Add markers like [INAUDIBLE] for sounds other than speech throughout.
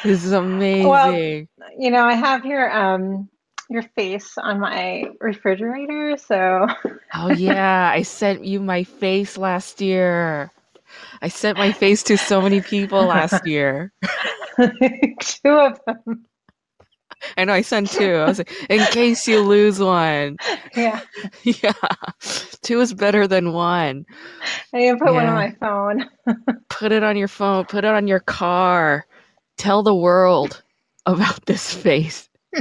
[LAUGHS] This is amazing. Well, you know, I have your um your face on my refrigerator, so Oh yeah, I sent you my face last year. I sent my face to so many people last year. [LAUGHS] two of them. I know I sent two. I was like, in case you lose one. Yeah. [LAUGHS] Yeah. Two is better than one. I even put one on my phone. Put it on your phone, put it on your car. Tell the world [LAUGHS] about this face. [LAUGHS]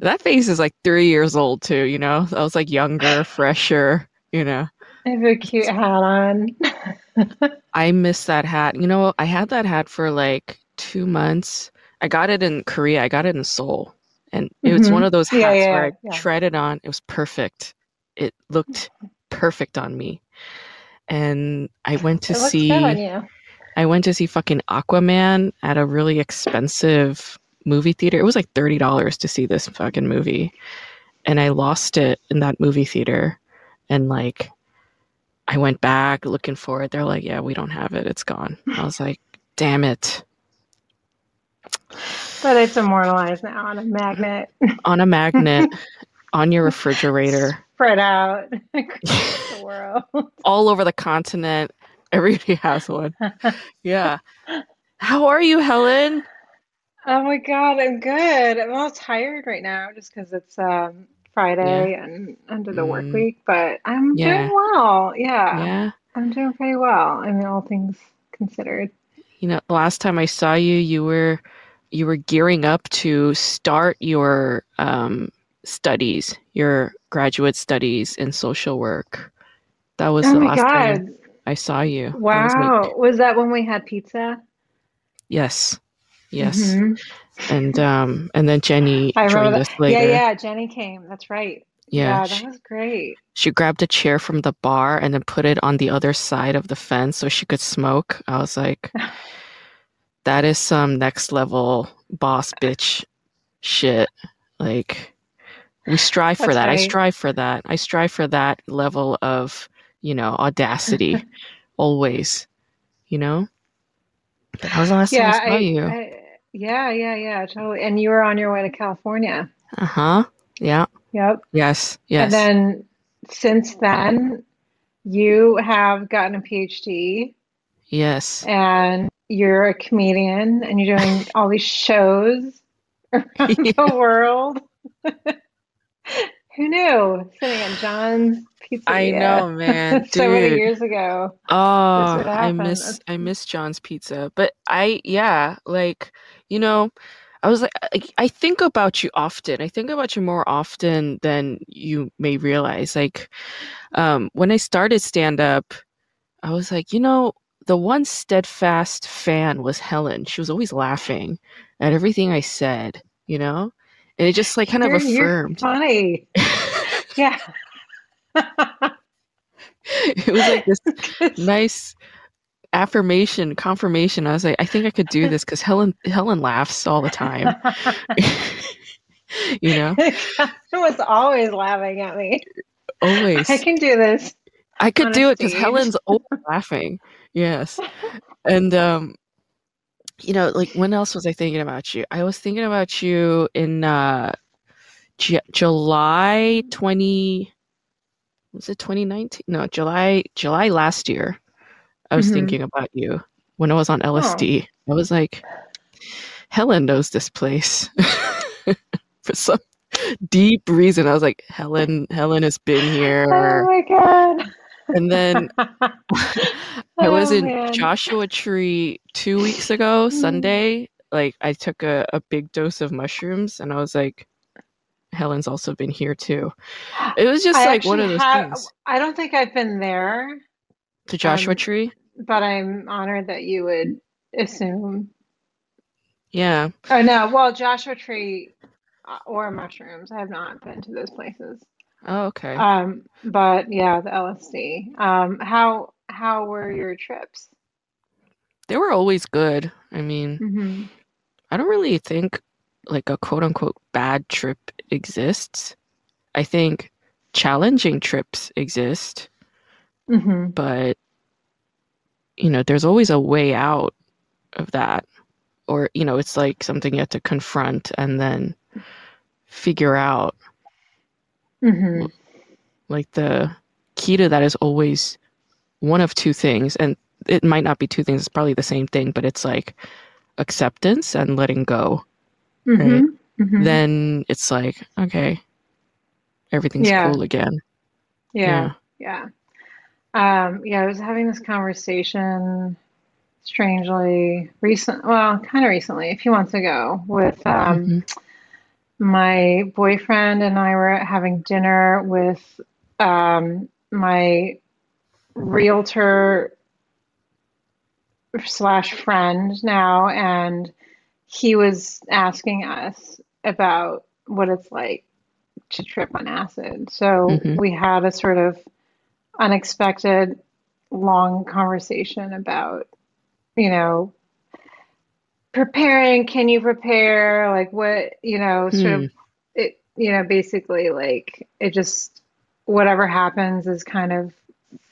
That face is like three years old too, you know? I was like younger, [LAUGHS] fresher, you know. I have a cute hat on. I miss that hat. You know, I had that hat for like two months. I got it in Korea. I got it in Seoul. And it was one Mhm. of those Yeah, hats yeah, where I yeah. tried it on. It was perfect. It looked perfect on me. And I went to see good on you. I went to see fucking Aquaman at a really expensive movie theater. It was like $30 to see this fucking movie. And I lost it in that movie theater. And like I went back looking for it. They're like, "Yeah, we don't have it. It's gone." I was like, "Damn it." But it's immortalized now on a magnet [LAUGHS] On a magnet on your refrigerator spread out [LAUGHS] across the world. [LAUGHS] all over the continent. Everybody [LAUGHS] has one. Yeah. How are you, Helen? Oh my God, I'm good. I'm all tired right now just because it's um, Friday and end of the work Mm. week, but I'm Yeah. doing well. Yeah, Yeah. I'm doing pretty well. I mean, all things considered. You know, the last time I saw you, you were you were gearing up to start your um, studies, your graduate studies in social work. That was Oh the last time God. I saw you. Was Wow. like, Was that when we had pizza? yes, yes, Mhm. and um, and then Jenny [LAUGHS] I joined remember us later. Yeah, yeah, Jenny came. That's right. Yeah, Yeah, she, that was great. she grabbed a chair from the bar and then put it on the other side of the fence so she could smoke. I was like, [LAUGHS] that is some next level boss bitch shit. Like, we strive for That's that. I strive for that. I strive for that level of, you know, audacity [LAUGHS] always, you know? But that was the last Yeah, time I saw I, you. I, yeah, yeah, yeah, totally. And you were on your way to California. Uh huh. Yeah. Yep. Yes. Yes. And then since then, you have gotten a PhD yes. and you're a comedian and you're doing [LAUGHS] all these shows around Yeah. the world. [LAUGHS] Who knew? Sitting at John's I know, man. [LAUGHS] so many years ago. Oh, I miss I miss John's Pizza. But I yeah, like, you know, I was like I, I think about you often. I think about you more often than you may realize. Like um when I started stand up, I was like, you know, the one steadfast fan was Helen. She was always laughing at everything I said, you know? And it just like kind of You're, you're affirmed. funny. [LAUGHS] Yeah. It was like this nice affirmation confirmation. I was like i think i could do this because helen helen laughs all the time. [LAUGHS] You know? [LAUGHS] Catherine was always laughing at me. always. I can do this. i could do it because helen's always [LAUGHS] laughing. Yes. And um you know like when else was i thinking about you? I was thinking about you in uh J- july 20 was it 2019 no july july last year i was Mhm. thinking about you when i was on lsd i was like helen knows this place [LAUGHS] for some deep reason i was like helen helen has been here. Oh my God. and then [LAUGHS] I was Oh, in man. Joshua Tree two weeks ago, Mm. Sunday. Like I took a, a big dose of mushrooms and I was like, Helen's also been here too. It was just I like one of those have- things. I don't think I've been there, To Joshua um, Tree? but I'm honored that you would assume. Yeah. Oh no, well, Joshua Tree uh, or mushrooms. I have not been to those places. Oh, okay. Um, but yeah, the LSD. Um, how how were your trips? they were always good. I mean, hmm I don't really think like a quote unquote bad trip exists. I think challenging trips exist, hmm but you know, there's always a way out of that. Or, you know, it's like something you have to confront and then figure out. hmm Like the key to that is always one of two things. And it might not be two things, it's probably the same thing, but it's like acceptance and letting go, right? hmm hmm Then it's like, okay, everything's Yeah. cool again. Yeah. Yeah. Yeah. Um, yeah, I was having this conversation strangely recent, well, kind of recently, a few months ago, with um, hmm my boyfriend and I were having dinner with um, my realtor slash friend now, and he was asking us about what it's like to trip on acid. So hmm we had a sort of unexpected long conversation about, you know, preparing, can you prepare? Like what, you know, sort Hmm. of it, you know, basically like it just whatever happens is kind of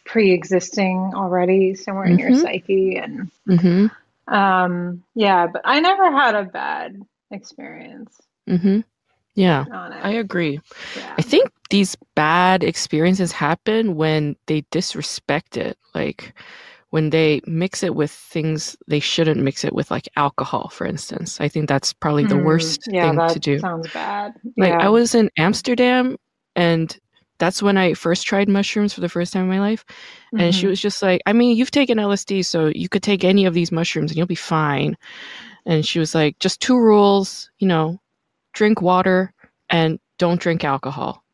pre-existing already somewhere in your hmm psyche and hmm um yeah, but I never had a bad experience hmm Yeah, I agree. Yeah. I think these bad experiences happen when they disrespect it, like when they mix it with things they shouldn't mix it with, like alcohol, for instance. I think that's probably the Mm, worst yeah, thing to that do. sounds bad. Like I was in Amsterdam and that's when I first tried mushrooms for the first time in my life. And she hmm was just like, I mean, you've taken LSD, so you could take any of these mushrooms and you'll be fine. And she was like, just two rules, you know, drink water and don't drink alcohol.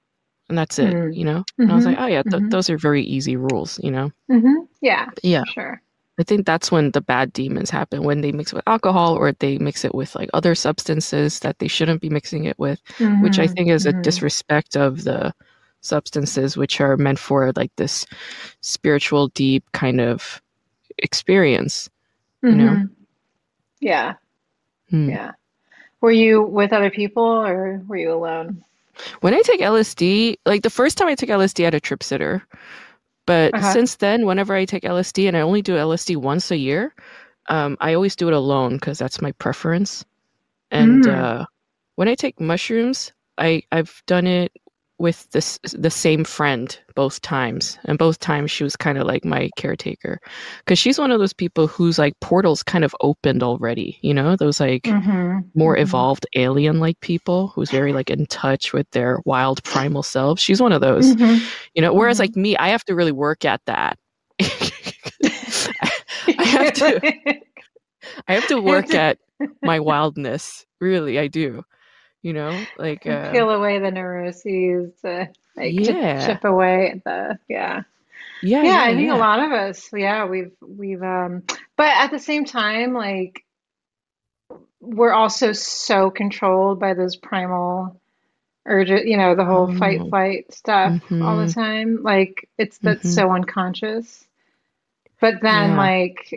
And that's it, Mm, you know? And I was hmm like, oh, yeah, th- hmm those are very easy rules, you know? hmm Yeah, But yeah, sure. I think that's when the bad demons happen, when they mix it with alcohol or they mix it with like other substances that they shouldn't be mixing it with, which I think is a disrespect of the substances which are meant for like this spiritual, deep kind of experience, you know? hmm Yeah, Hmm. yeah. Were you with other people or were you alone? When I take LSD, like the first time I took LSD, I had a trip sitter. But Uh-huh. since then, whenever I take LSD, and I only do LSD once a year, um, I always do it alone because that's my preference. And Mm. uh, when I take mushrooms, I I've done it with this the same friend both times, and both times she was kind of like my caretaker, because she's one of those people whose like portals kind of opened already, you know, those like hmm more hmm evolved alien like people who's very like in touch with their wild primal selves. She's one of those, hmm you know, whereas hmm like me, I have to really work at that. [LAUGHS] I have to [LAUGHS] I have to work at my wildness. Really, I do. You know, like uh peel away the neuroses to like chip, yeah. chip away at the yeah. Yeah, Yeah, yeah, I think a lot of us, yeah, we've we've um but at the same time, like we're also so controlled by those primal urges, you know, the whole fight Oh. flight stuff all the Mhm. time. Like it's that's Mhm. so unconscious. But then Yeah. like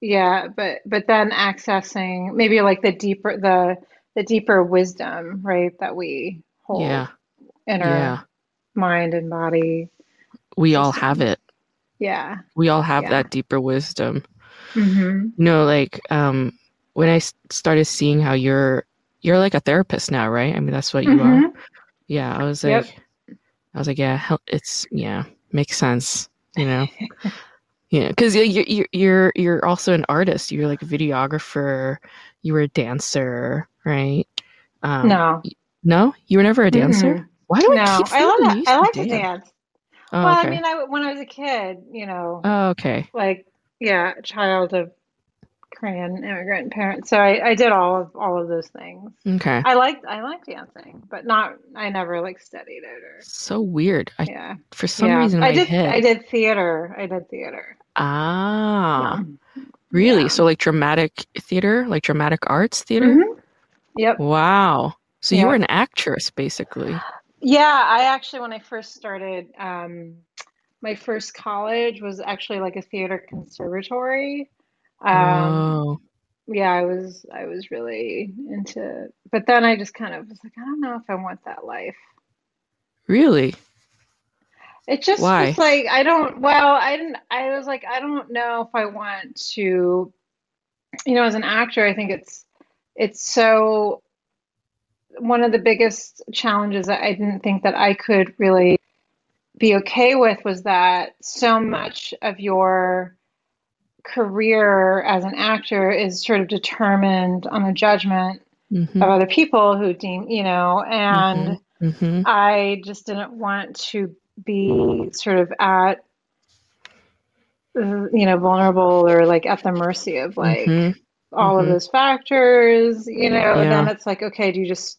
yeah, but but then accessing maybe like the deeper the the deeper wisdom, right, that we hold Yeah. in Yeah. our mind and body We all have it. Yeah. We all have Yeah. that deeper wisdom. hmm You know, like um when I started seeing how you're you're like a therapist now, right? I mean, that's what you are. hmm Yeah, I was Yep. like I was like, yeah, it's yeah, makes sense, you know. [LAUGHS] Yeah, because you you you're you're also an artist. You're like a videographer. You were a dancer, right? Um, No. no, you were never a dancer. Mm-mm. Why do I No. keep I love thinking you that. I like to dance? dance. Oh, Well, I mean, I when I was a kid, you know, Oh, okay. like yeah, child of Korean immigrant parents. So I, I did all of all of those things. Okay. I liked I liked dancing, but not I never like studied it or So weird. I yeah. for some Yeah. reason I did I did theater. I did theater. Ah, Yeah. Really? Yeah. So like dramatic theater, like dramatic arts theater? hmm Yep. Wow. So you were an actress, basically. Yeah, I actually when I first started, um, my first college was actually like a theater conservatory. Um, Oh, yeah, I was I was really into, but then I just kind of was like, I don't know if I want that life. Really? It just Why? was like I don't well, I didn't I was like I don't know if I want to you know, as an actor, I think it's it's so one of the biggest challenges that I didn't think that I could really be okay with was that so much of your career as an actor is sort of determined on the judgment of Mm-hmm. other people who deem, you know, Mm-hmm. and Mm-hmm. I just didn't want to be sort of at, uh, you know, vulnerable or like at the mercy of like Mm-hmm. all of Mm-hmm. those factors, you know, and then it's like, okay, do you just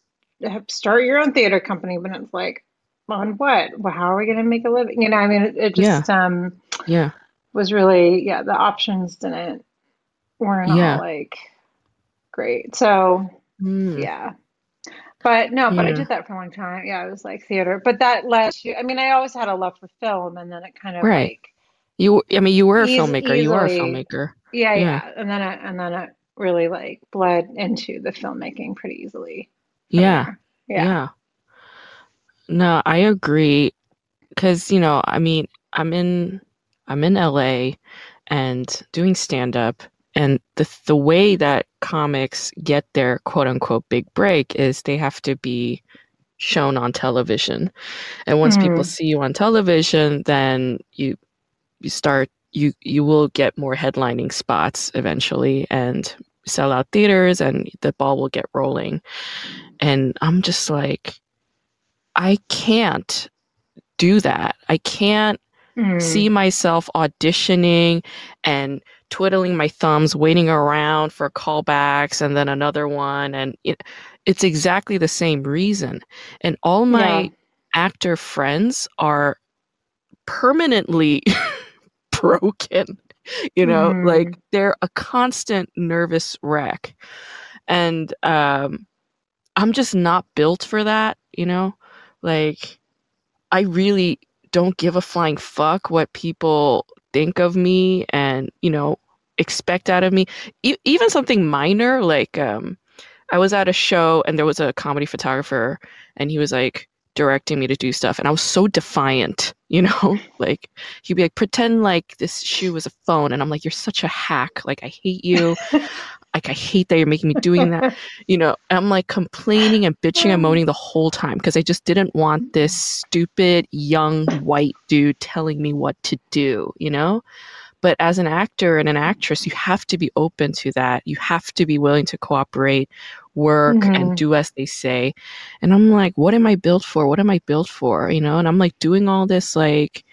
start your own theater company? But it's like, on what? Well, how are we going to make a living? You know, I mean, it, it Yeah. just um, Yeah. was really, yeah, the options didn't, weren't all like great. So, Mm. yeah. But no, but I did that for a long time. Yeah, I was like theater. But that led to, I mean, I always had a love for film, and then it kind of Right. like You, I mean, you were a filmmaker. You are a filmmaker. yeah, Yeah. yeah. And then it, and then it really like bled into the filmmaking pretty easily Yeah. Yeah. Yeah. No, I agree. Because, you know, I mean, I'm in I'm in LA and doing stand up and the the way that comics get their quote unquote big break is they have to be shown on television. And once people Mm, see you on television, then you you start you you will get more headlining spots eventually and sell out theaters and the ball will get rolling. And I'm just like I can't do that. I can't see mm, myself auditioning and twiddling my thumbs, waiting around for callbacks and then another one. And it, it's exactly the same reason. And all yeah. my actor friends are permanently [LAUGHS] broken. You know, like Mm, they're a constant nervous wreck. And um, I'm just not built for that, you know? Like, I really don't give a flying fuck what people think of me and, you know, expect out of me. E- even something minor, like, um, I was at a show and there was a comedy photographer and he was like directing me to do stuff. And I was so defiant, you know? [LAUGHS] Like, he'd be like, pretend like this shoe was a phone. And I'm like, you're such a hack. Like, I hate you like I hate that you're making me doing that. [LAUGHS] You know, I'm like complaining and bitching and moaning the whole time because I just didn't want this stupid young white dude telling me what to do, you know? But as an actor and an actress, you have to be open to that. You have to be willing to cooperate, work, and hmm do as they say. And I'm like, what am I built for? What am I built for? You know, and I'm like doing all this like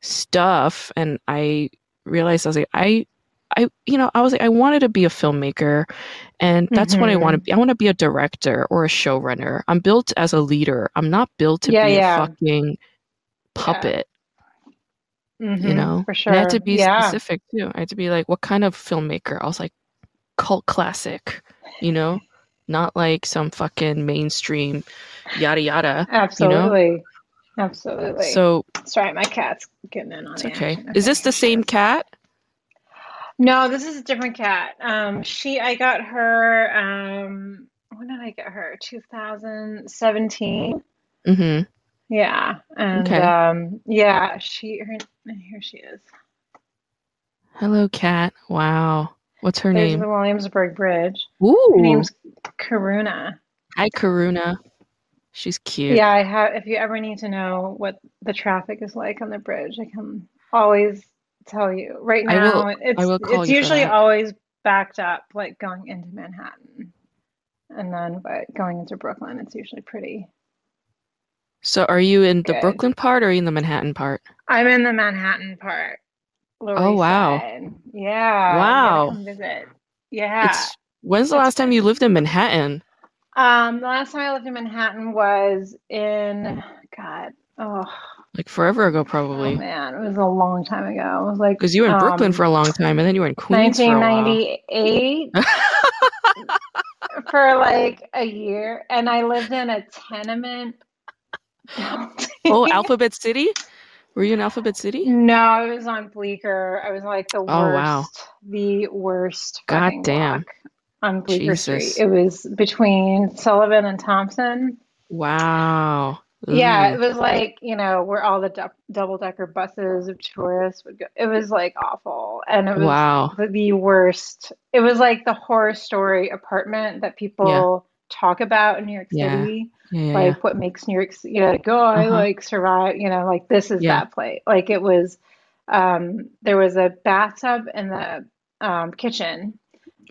stuff and I realized I was like, I I you know, I was like I wanted to be a filmmaker and that's what I want to hmm be. I want to be a director or a showrunner. I'm built as a leader. I'm not built to Yeah, be a yeah, fucking yeah. Puppet, you know? For And I had to be Yeah. specific too. I had to be like, what kind of filmmaker? I was like, cult classic, you know? Not like some fucking mainstream yada yada, you know? Absolutely. Absolutely. So Sorry, my cat's getting in on it. it's the okay. Is this the same cat? No, this is a different cat. Um, she, I got her, um, when did I get her? 2017. Mm-hmm. Yeah. And Okay. um, yeah, she, her, here she is. Hello, cat. Wow. What's her There's the name? Williamsburg Bridge. Ooh. Her name's Karuna. Hi, Karuna. She's cute. Yeah, I have, if you ever need to know what the traffic is like on the bridge, I can always tell you. Right will now, it's will it's you usually always backed up, like going into Manhattan. And then, but going into Brooklyn, it's usually pretty So are you in the good. Brooklyn part or are you in the Manhattan part? I'm in the Manhattan part, Lower Oh wow. Side. Yeah, Wow. visit. Yeah, It's when's the it's last time you lived in Manhattan? Um, the last time I lived in Manhattan was in, God, oh, Like forever ago oh probably. man, it was a long time ago. It was like Because you were in Brooklyn for um a long time and then you were in Queens for a while. 1998 [LAUGHS] for like a year, and I lived in a tenement Oh. [LAUGHS] Alphabet City? Were you in Alphabet City? No, I was on Bleecker. I was like the Oh wow. worst, the worst God damn. on Bleecker Street. It was between Sullivan and Thompson. Wow. Yeah, it was like, you know, where all the du double decker buses of tourists would go. It was like awful. And it was Wow. the, the worst. It was like the horror story apartment that Yeah. Talk about in New York Yeah. City. Yeah. Yeah. Yeah. Like what makes New York, you know, like, oh, I Uh-huh. like survive, you know, like this is that place. Like it was, um, there was a bathtub in the um, kitchen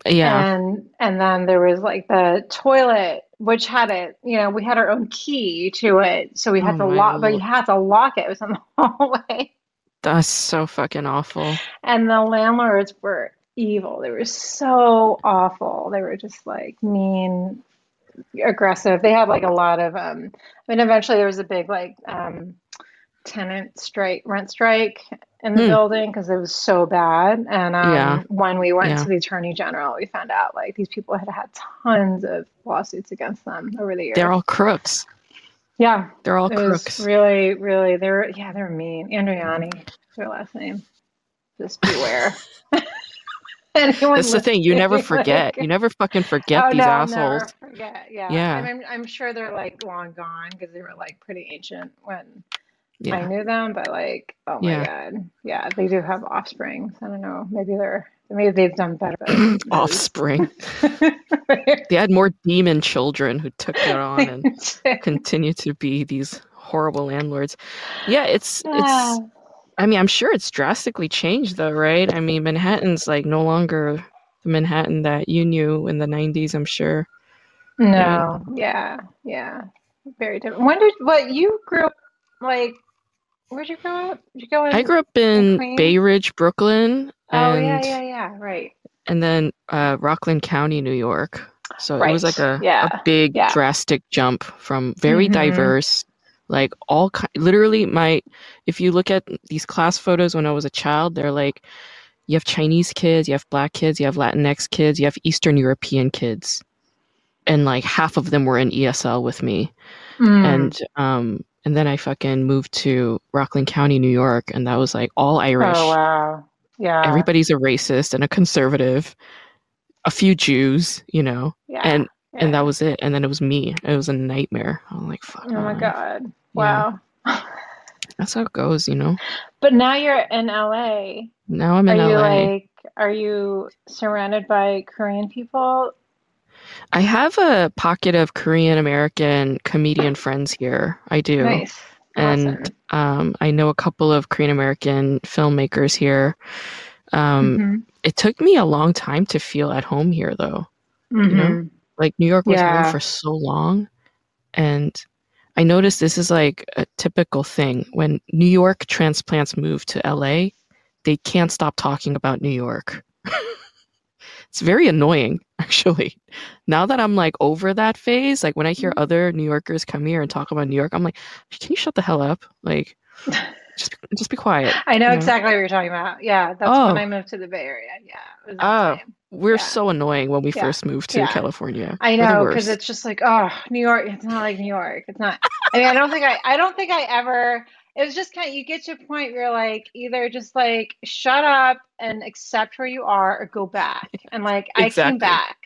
Yeah. and and then there was like the toilet, which had it, you know, we had our own key to it, so we Oh had to my lock, but you had to lock it. It was in the [LAUGHS] hallway, That's so fucking awful. and the landlords were evil. They were so awful. They were just like mean, aggressive. They had like a lot of, um, I mean, eventually there was a big like um, tenant strike, rent strike in the Hmm. building because it was so bad. And Yeah. um, when we went Yeah. to the attorney general, we found out like these people had had tons of lawsuits against them over the years. They're all crooks. Yeah, They're all it crooks. really, really, they're yeah, they're mean. Andriani, their last name. Just beware. [LAUGHS] [LAUGHS] Anyone That's the thing. You never forget. like, You never fucking forget Oh these no, I'll never assholes. forget. Yeah, Yeah. and I'm I'm sure they're like long gone because they were like pretty ancient when I knew them. But like, oh my Yeah. God, yeah, they do have offspring. I don't know. Maybe they're maybe they've done better. But who knows? Offspring. [LAUGHS] They had more demon children who took it [LAUGHS] on and continue to be these horrible landlords. Yeah, it's Ah, it's I mean, I'm sure it's drastically changed though, right? I mean, Manhattan's like no longer the Manhattan that you knew in the 90s, I'm sure. Right? no, yeah, yeah, very different. When did what you grew up like? Where'd you grow up? Did you go in, I grew up in in Bay Ridge, Brooklyn, Oh yeah, and yeah, yeah. Right, and then uh, Rockland County, New York. So it was like right. a, a big yeah. drastic jump from very hmm diverse, like all ki- literally my if you look at these class photos when I was a child, they're like you have Chinese kids, you have black kids, you have Latinx kids, you have Eastern European kids. And like half of them were in ESL with me. Mm. And um and then I fucking moved to Rockland County, New York, and that was like all Irish. Oh wow. Yeah. Everybody's a racist and a conservative, a few Jews, you know. Yeah. And and that was it. And then it was me. It was a nightmare. I'm like, fuck Oh my. God. Yeah. Wow. That's how it goes, you know. But now you're in LA. Now I'm in Are in you LA. like, are you surrounded by Korean people? I have a pocket of Korean American comedian friends here. I do. Nice. And Awesome. um, I know a couple of Korean American filmmakers here. Um, Mm-hmm. it took me a long time to feel at home here, though. You know, Mm-hmm. like New York was home for so long. And I noticed this is like a typical thing. When New York transplants move to LA, they can't stop talking about New York. [LAUGHS] it's very annoying, [LAUGHS] actually. Now that I'm like over that phase, like when I hear mm-hmm. other New Yorkers come here and talk about New York, I'm like, can you shut the hell up? Like, [LAUGHS] just just be quiet. I know You know? exactly what you're talking about. Yeah, that's Oh. when I moved to the Bay Area. Yeah, Oh, we're Yeah. so annoying when we Yeah. first moved to Yeah. California. I know because it's just like, oh, New York. It's not like New York. It's not. I mean, I don't think I. I don't think I ever. It was just kind of. You get to a point where you're like, either just like shut up and accept where you are, or go back. And like, I came back.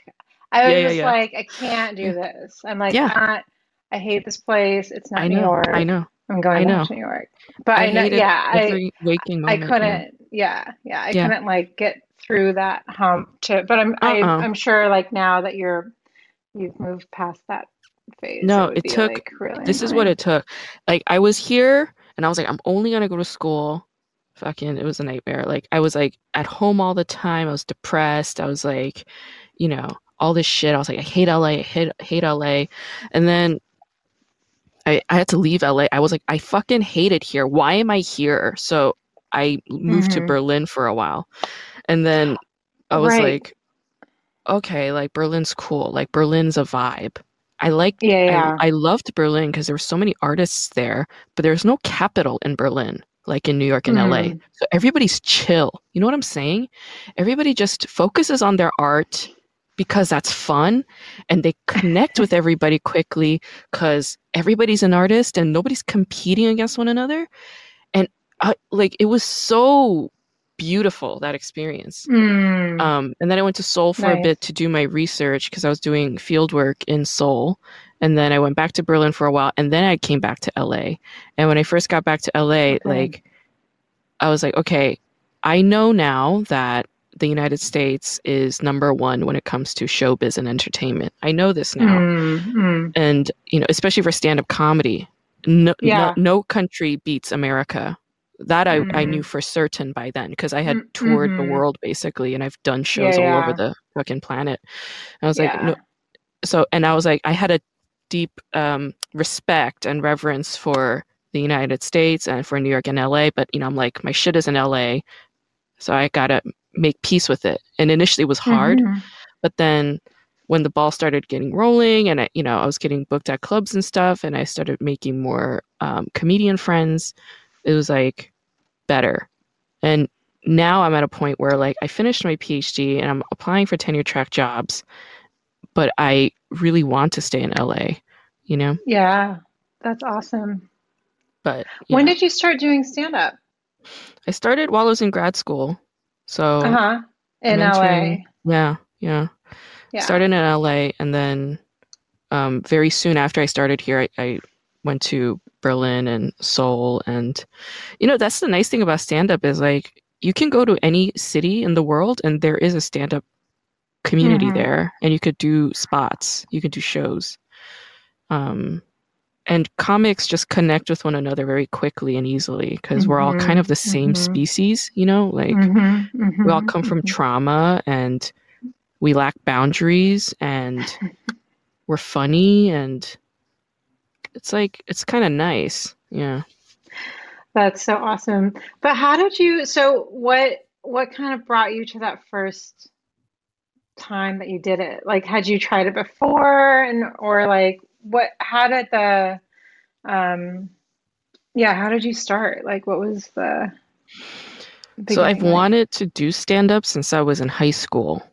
I was just like, I can't do this. I'm like, Yeah. not. I hate this place. It's not I New know. York. I know. I'm I going back to New York. But I I know. Yeah, I. waking I couldn't. Yeah, yeah. I Yeah. couldn't like get through that hump to. But I'm. I, Uh-uh. I'm sure like now that you're you've moved past that phase, No, would it took, like really this is what it took. Like, I was here and I was like, I'm only gonna go to school. Fucking, it was a nightmare. Like, I was like at home all the time. I was depressed. I was like, you know, all this shit. I was like, I hate LA. I hate, hate LA. And then I, I had to leave LA. I was like, I fucking hate it here. Why am I here? So I moved to hmm Berlin for a while. And then I was Right. like, okay, like Berlin's cool. Like Berlin's a vibe. I like Yeah, I yeah. I loved Berlin because there were so many artists there, but there's no capital in Berlin like in New York and LA. Mm. So everybody's chill. You know what I'm saying? Everybody just focuses on their art because that's fun and they connect with everybody quickly because everybody's an artist and nobody's competing against one another. And I, like it was so beautiful that experience. Mm. Um, and then I went to Seoul for a bit to do my research because I was doing field work in Seoul. and then I went back to Berlin for a while, and then I came back to LA. And when I first got back to LA, Okay. like I was like, okay, I know now that the United States is number one when it comes to showbiz and entertainment. I know this now, Mm, mm. and you know, especially for stand-up comedy, no, Yeah. no, no country beats America. That I, I Mm. knew for certain by then because I had Mm, toured the mhm. world basically, and I've done shows Yeah, all over the fucking planet. And I was like, Yeah. no, so and I was like, I had a deep um, respect and reverence for the United States and for New York and LA, but you know, I'm like, my shit is in LA, so I gotta make peace with it. And initially it was hard, Mhm. but then when the ball started getting rolling and I, you know, I was getting booked at clubs and stuff, and I started making more um, comedian friends, it was like better. And now I'm at a point where like I finished my PhD and I'm applying for tenure track jobs, but I really want to stay in LA, you know? Yeah, that's awesome. But When did you start doing stand up? I started while I was in grad school. So Uh-huh. In LA. yeah, yeah. Yeah. Started in LA and then um, very soon after I started here, I, I went to Berlin and Seoul. And, you know, that's the nice thing about stand up is like you can go to any city in the world and there is a stand up community Mhm. there and you could do spots, you could do shows. Um, and comics just connect with one another very quickly and easily because we're all kind of the same mhm. species, you know, like Mhm, we all mhm, come from mhm. trauma and we lack boundaries and [LAUGHS] we're funny and it's like it's kind of nice yeah That's so awesome. But how did you, so what what kind of brought you to that first time that you did it? Like had you tried it before and or like what how did the um yeah, how did you start? Like what was the so i've wanted to do stand up since i was in high school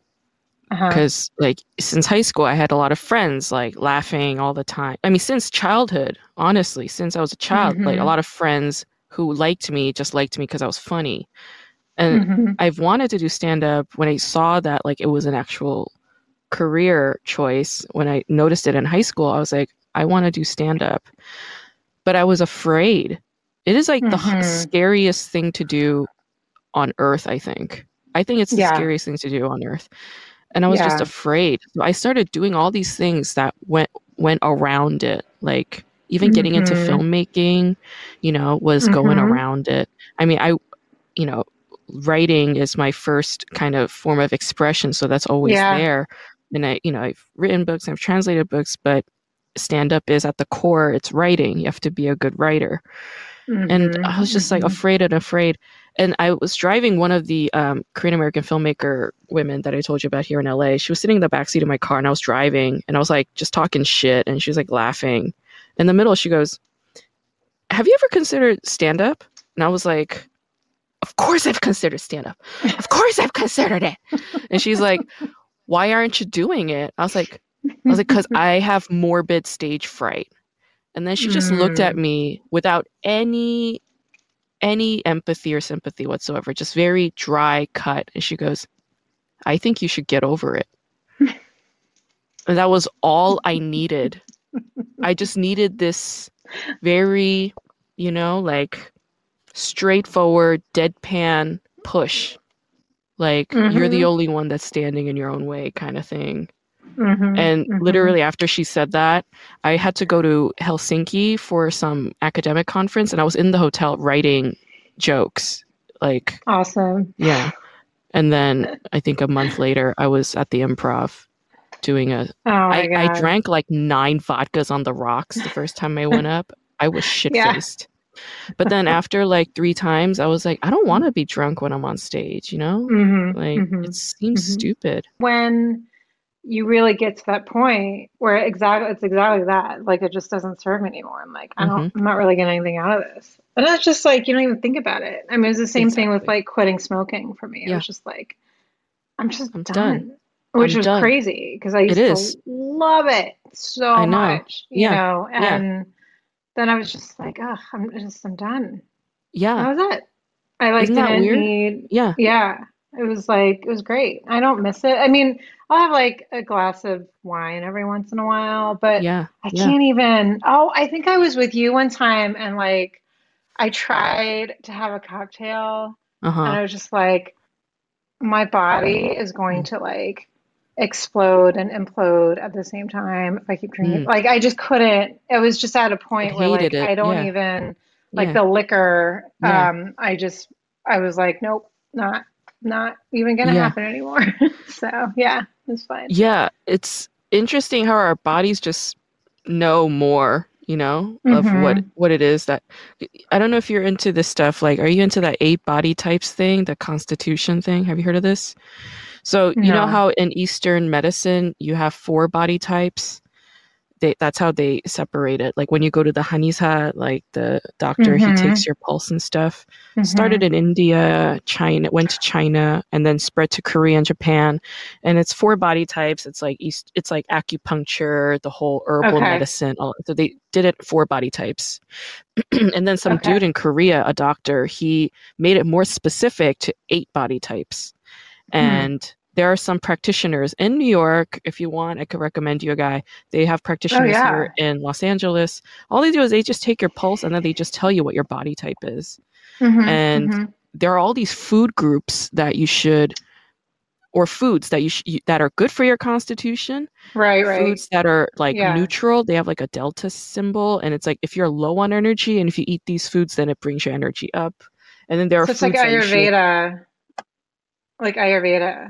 Uh-huh. because like since high school i had a lot of friends like laughing all the time i mean since childhood honestly since i was a child like a Mhm. lot of friends who liked me just liked me because i was funny and Mhm. I've wanted to do stand up when I saw that like it was an actual career choice. When I noticed it in high school, I was like, I want to do stand up. But I was afraid. It is like the h- Mhm. scariest thing to do on earth, I think. I think it's the Yeah. scariest thing to do on earth. And I was just afraid. So I started doing all these things that went went around it. Like even getting into Mhm. filmmaking, you know, was going Mhm. around it. I mean, I you know, writing is my first kind of form of expression, so that's always Yeah. there. And I, you know, I've written books, I've translated books, but stand up is at the core, it's writing. You have to be a good writer. And Mhm. I was just like Mhm. afraid and afraid. And I was driving one of the um, Korean American filmmaker women that I told you about here in LA. She was sitting in the backseat of my car and I was driving and I was like just talking shit and she was like laughing. In the middle, she goes, Have you ever considered stand up? And I was like, Of course I've considered stand up. Of course I've considered it. And she's like, Why aren't you doing it? I was like, I was like, because [LAUGHS] I have morbid stage fright. And then she just looked at Mm. me without any any empathy or sympathy whatsoever, just very dry cut. And she goes, I think you should get over it. [LAUGHS] and that was all I needed. I just needed this very, you know, like straightforward, deadpan push. Like you're the Mhm. only one that's standing in your own way kind of thing. Mhm. And Mhm. literally after she said that, I had to go to Helsinki for some academic conference and I was in the hotel writing jokes. Like, Awesome. yeah. And then I think a month later I was at the improv doing a Oh my I, I drank like nine vodkas on the rocks the first time I went up. I was shit [LAUGHS] Yeah. faced. But then [LAUGHS] after like three times, I was like, I don't want to be drunk when I'm on stage, you know? Mhm. Like Mhm. it seems Mhm. stupid. when you really get to that point where exactly it's exactly that like it just doesn't serve me anymore i'm like i don't i'm not really getting anything out of this and that's just like you don't even think about it i mean it's the same thing with like quitting smoking for me it was just like i'm just I'm done, done. which I'm was done. crazy because i used It to is. love it so much you Yeah. know Yeah. Then i was just like ugh i'm just i'm done Yeah. that was it i like Isn't that didn't need Yeah. yeah It was like it was great. I don't miss it. I mean, I'll have like a glass of wine every once in a while, but Yeah, I yeah. can't even. Oh, I think I was with you one time and like I tried to have a cocktail Uh-huh. and I was just like my body is going to like explode and implode at the same time if I keep drinking. Mm. Like I just couldn't. It was just at a point where like it. I don't Yeah, even like yeah, the liquor. yeah, Um, I just I was like, nope, not not even gonna happen anymore. [LAUGHS] So yeah, it's fine. Yeah, it's interesting how our bodies just know more, you know, of what hmm what it is that I don't know if you're into this stuff. Like, are you into that eight body types thing, the constitution thing? Have you heard of this? So, you know how in Eastern medicine you have four body types? They, that's how they separate it. Like when you go to the Hanisa, like the doctor, he hmm takes your pulse and stuff. Started hmm in India, China, went to China, and then spread to Korea and Japan. And it's four body types. It's like East, it's like acupuncture, the whole herbal Okay. medicine. All, so they did it four body types. [CLEARS THROAT] and then some dude in Korea, a doctor, he made it more specific to eight body types. Hmm. And there are some practitioners in New York. If you want, I could recommend you a guy. They have Oh practitioners here in Los Angeles. All they do is they just take your pulse and then they just tell you what your body type is. hmm And hmm there are all these food groups that you should, or foods that you, sh- you that are good for your constitution. Right, right. Foods that are like Yeah. neutral. They have like a delta symbol, and it's like if you're low on energy, and if you eat these foods, then it brings your energy up. And then there are So it's like foods that you should Ayurveda, like Ayurveda,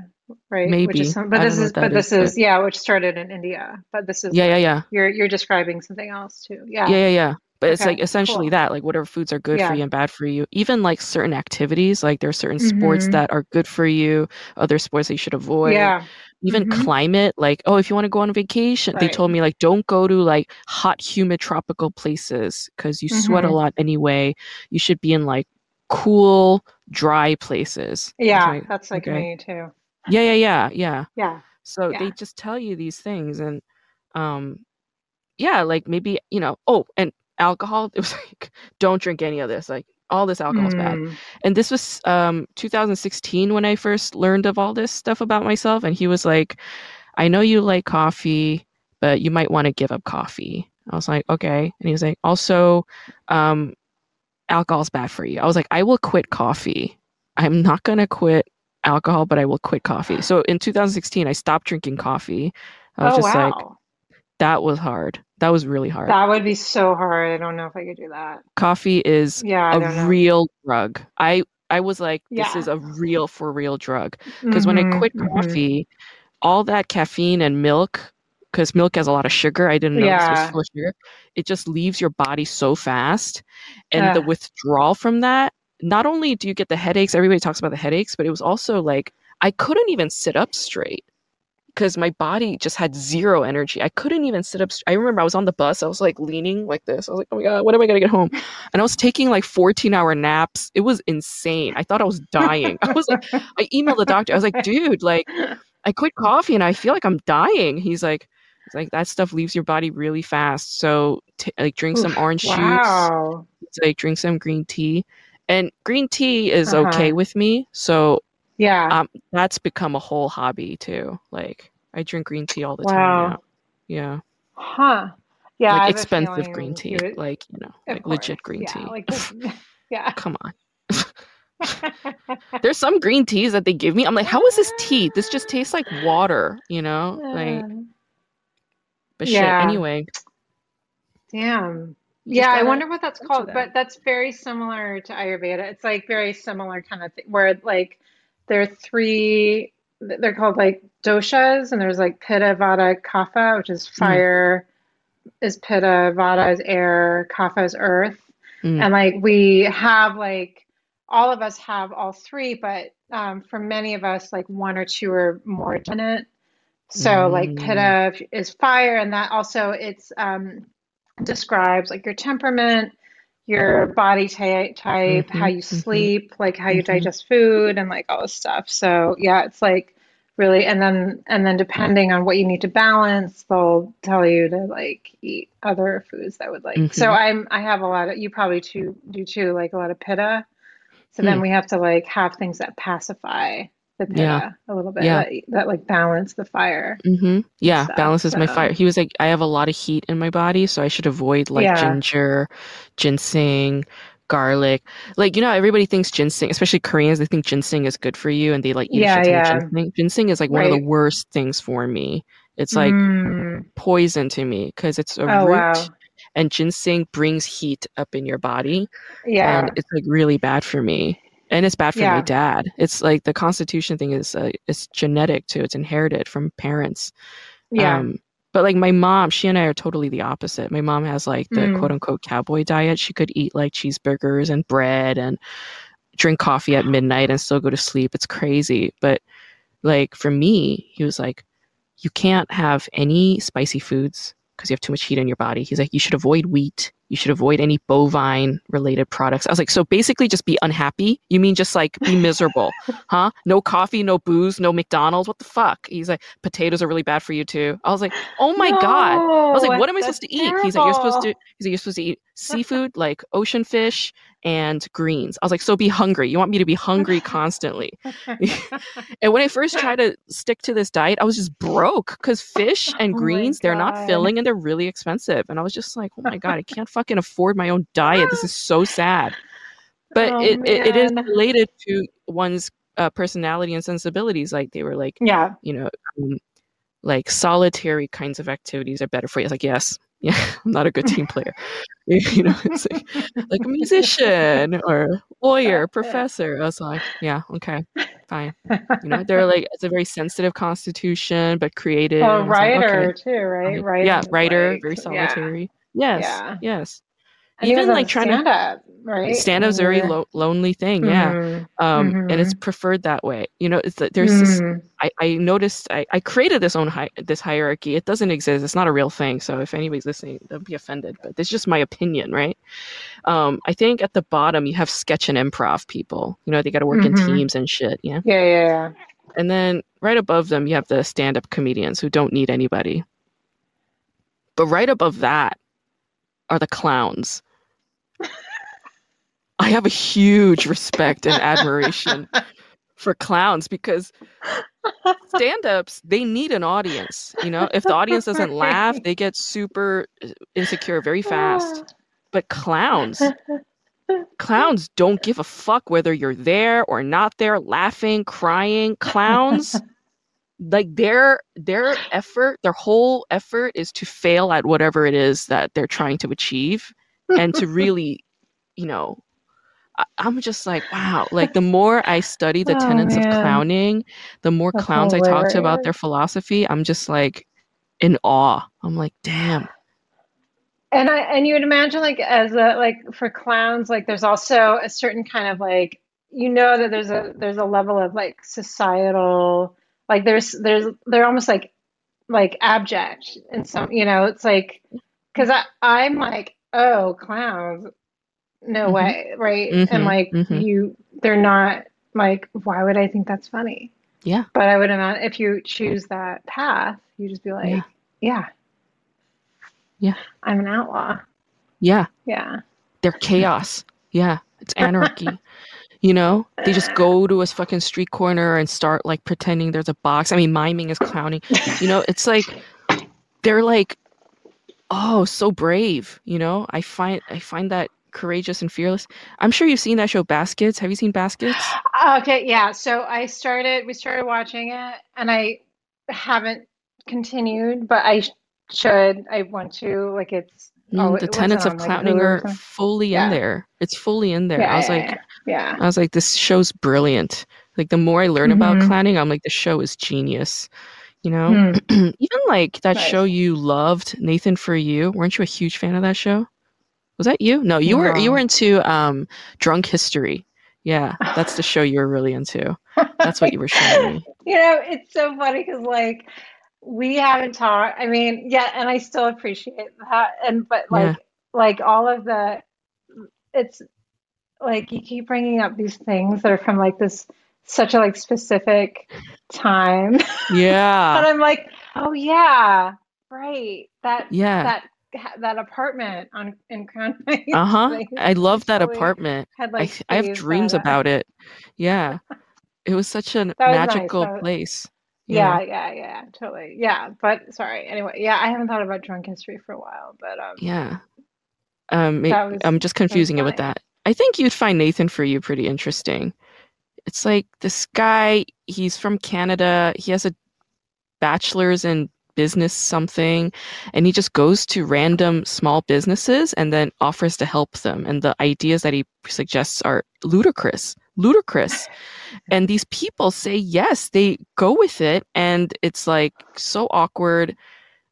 right? Which is maybe. some, but this is, but this is, but yeah, which started in India. But this is yeah, yeah, yeah. you're you're describing something else too. Yeah. Yeah, yeah, yeah. But it's like essentially Cool. that, like whatever foods are good for you and bad for you. Even like certain activities, like there are certain sports hmm that are good for you, other sports that you should avoid. Yeah. Even hmm climate, like, oh, if you want to go on vacation, they told me like don't go to like hot, humid tropical places because you sweat a hmm lot anyway. You should be in like cool, dry places. Yeah, that's like okay. me too. Yeah, yeah, yeah, yeah. Yeah. So they just tell you these things and um yeah, like maybe, you know, oh, and alcohol, it was [LAUGHS] like, don't drink any of this. Like, all this alcohol is bad. Mm. And this was um 2016 when I first learned of all this stuff about myself. And he was like, I know you like coffee, but you might want to give up coffee. I was like, okay. And he was like, also, um, alcohol's bad for you. I was like, I will quit coffee. I'm not gonna quit alcohol, but I will quit coffee. So in 2016, I stopped drinking coffee. I was Oh just like, wow. that was hard. That was really hard. That would be so hard. I don't know if I could do that. Coffee is Yeah, a real drug. I I was like, this is a real for real drug. Because when I hmm quit hmm coffee, all that caffeine and milk, because milk has a lot of sugar, I didn't know this was full of sugar, it just leaves your body so fast. And the withdrawal from that, not only do you get the headaches, everybody talks about the headaches, but it was also like I couldn't even sit up straight because my body just had zero energy. I couldn't even sit up. str- I remember I was on the bus. I was like leaning like this. I was like, oh my God, when am I going to get home? And I was taking like 14 hour naps. It was insane. I thought I was dying. I was like, I emailed the doctor. I was like, [LAUGHS] dude, like, I quit coffee and I feel like I'm dying. He's like, like, that stuff leaves your body really fast. So, t- like, drink some orange juice. Wow. It's like, drink some green tea. And green tea is okay Uh-huh. with me. So, Yeah. um, that's become a whole hobby too. Like I drink green tea all the time now. Yeah, Huh. Yeah, like expensive green tea, would, like you know, of like course. legit green Yeah, tea. like [LAUGHS] [LAUGHS] yeah. Come on. [LAUGHS] There's some green teas that they give me. I'm like, how is this tea? This just tastes like water, you know? Like, But shit. yeah. Anyway, Damn. you Yeah, I wonder what that's called, that. but that's very similar to Ayurveda. It's like very similar kind of thing where like there are three, they're called like doshas, and there's like Pitta, Vata, Kapha, which is Mm, fire, is Pitta, Vata is air, Kapha is earth. mm, And like we have like all of us have all three, but um, for many of us, like one or two are more dominant. So like mm, Pitta is fire, and that also it's um, describes like your temperament, your body ty type, how mhm, you mhm, sleep, like how you mhm, digest food, and like all this stuff. So yeah, it's like really, and then and then depending on what you need to balance, they'll tell you to like eat other foods that would like. So mhm. I'm I have a lot of you probably too do too like a lot of pitta. So then Hmm. we have to like have things that pacify. The Yeah. a little bit. Yeah. That, that like balance the fire hmm Yeah, stuff. balances my fire. He was like, I have a lot of heat in my body, so I should avoid like yeah. ginger, ginseng, garlic. Like, you know, everybody thinks ginseng, especially Koreans, they think ginseng is good for you and they like eat Yeah, yeah. ginseng. Ginseng is like one of the worst things for me. It's like Mm. poison to me because it's a Oh root wow. and ginseng brings heat up in your body Yeah. and it's like really bad for me. And it's bad for my dad. It's like the constitution thing is uh, it's genetic too. It's inherited from parents. Yeah. Um, but like my mom, she and I are totally the opposite. My mom has like the Mm. quote unquote cowboy diet. She could eat like cheeseburgers and bread and drink coffee at midnight and still go to sleep. It's crazy. But like for me, he was like, you can't have any spicy foods because you have too much heat in your body. He's like, you should avoid wheat. You should avoid any bovine related products. I was like, so basically just be unhappy? You mean just like be miserable? [LAUGHS] huh? No coffee, no booze, no McDonald's? What the fuck? He's like, potatoes are really bad for you too. I was like, oh my God. I was like, what am I supposed to eat? He's like, you're supposed to terrible. he's like, you're supposed to eat seafood like ocean fish and greens. I was like, so be hungry. You want me to be hungry [LAUGHS] constantly. [LAUGHS] And when I first tried to stick to this diet, I was just broke because fish and Oh greens, they're not filling and they're really expensive. And I was just like, oh my God, I can't fucking afford my own diet. This is so sad. But Oh, it, it, it is related to one's uh, personality and sensibilities. Like they were like, Yeah. you know, um, like solitary kinds of activities are better for you. I was like, yes, [LAUGHS] yeah, I'm not a good team player. [LAUGHS] you know, it's like, like a musician or lawyer, professor. I was like, yeah, okay, fine. You know, they're like, it's a very sensitive constitution, but creative. Oh, I was like, writer okay, too, right? Writing Yeah, writer, like, very yeah, solitary. Yes, yeah. yes. And Even like trying to stand up, right? stand up's a very lo- lonely thing. Yeah. Mhm, Um, and it's mhm, preferred that way. You know, it's there's this mhm. I, I noticed I, I created this own hi- this hierarchy. It doesn't exist. It's not a real thing. So if anybody's listening, don't be offended. But this is just my opinion, right? Um, I think at the bottom you have sketch and improv people. You know, they got to work in Mhm. teams and shit. Yeah. Yeah, yeah, yeah. And then right above them you have the stand up comedians who don't need anybody. But right above that are the clowns. I have a huge respect and admiration for clowns because stand-ups they need an audience you know if the audience doesn't laugh they get super uh, insecure very fast but clowns clowns don't give a fuck whether you're there or not there laughing crying clowns like their their effort their whole effort is to fail at whatever it is that they're trying to achieve and to [LAUGHS] really you know I- I'm just like, wow. Like the more I study the Oh, tenets of clowning, the more That's clowns I talk to about their philosophy, I'm just like in awe. I'm like, damn. And I and you would imagine like as a like for clowns, like there's also a certain kind of like you know that there's a there's a level of like societal like there's there's they're almost like like abject and some you know it's like because I I'm like oh clowns no Mhm. way right Mhm, and like mhm. you they're not like why would I think that's funny Yeah. but I would imagine if you choose that path you just be like Yeah. yeah Yeah. I'm an outlaw Yeah. yeah They're chaos. Yeah. It's anarchy. [LAUGHS] you know? They just go to a fucking street corner and start like pretending there's a box. I mean, miming is clowning. You know, it's like they're like, oh, so brave. You know, I find I find that courageous and fearless. I'm sure you've seen that show Baskets. Have you seen Baskets? Okay, yeah. So I started, we started watching it, and I haven't continued, but I should. I want to. Like it's oh, the tenets of like clowning are fully Yeah. in there. It's fully in there. Yeah, I was yeah, like, yeah, I was like, this show's brilliant. Like the more I learn about Mhm. clowning, I'm like, the show is genius. You know. Hmm, [CLEARS THROAT] even like that Nice. show you loved, Nathan for You. Weren't you a huge fan of that show? Was that you? No, you were. You were into um, Drunk History. Yeah, that's the show you were really into. That's what you were showing me. [LAUGHS] You know, it's so funny because like we haven't talked. I mean, yeah, and I still appreciate that. And but like Yeah. like all of the, it's like you keep bringing up these things that are from like this such a like specific time. Yeah. [LAUGHS] and I'm like, oh yeah, right. That yeah. that that apartment on in Crown Heights. Uh huh. [LAUGHS] like, I love that apartment. had I like I have dreams about it. Yeah. [LAUGHS] It was such a was nice. magical was, place. Yeah. yeah, yeah, yeah, totally. Yeah, but sorry. Anyway, yeah, I haven't thought about drunk history for a while, but um, Yeah. Um, that was I'm just confusing it with that. I think you'd find Nathan for you pretty interesting. It's like this guy, he's from Canada. He has a bachelor's in business something, and he just goes to random small businesses and then offers to help them. And the ideas that he suggests are ludicrous, ludicrous. [LAUGHS] And these people say yes, they go with it, and it's like so awkward.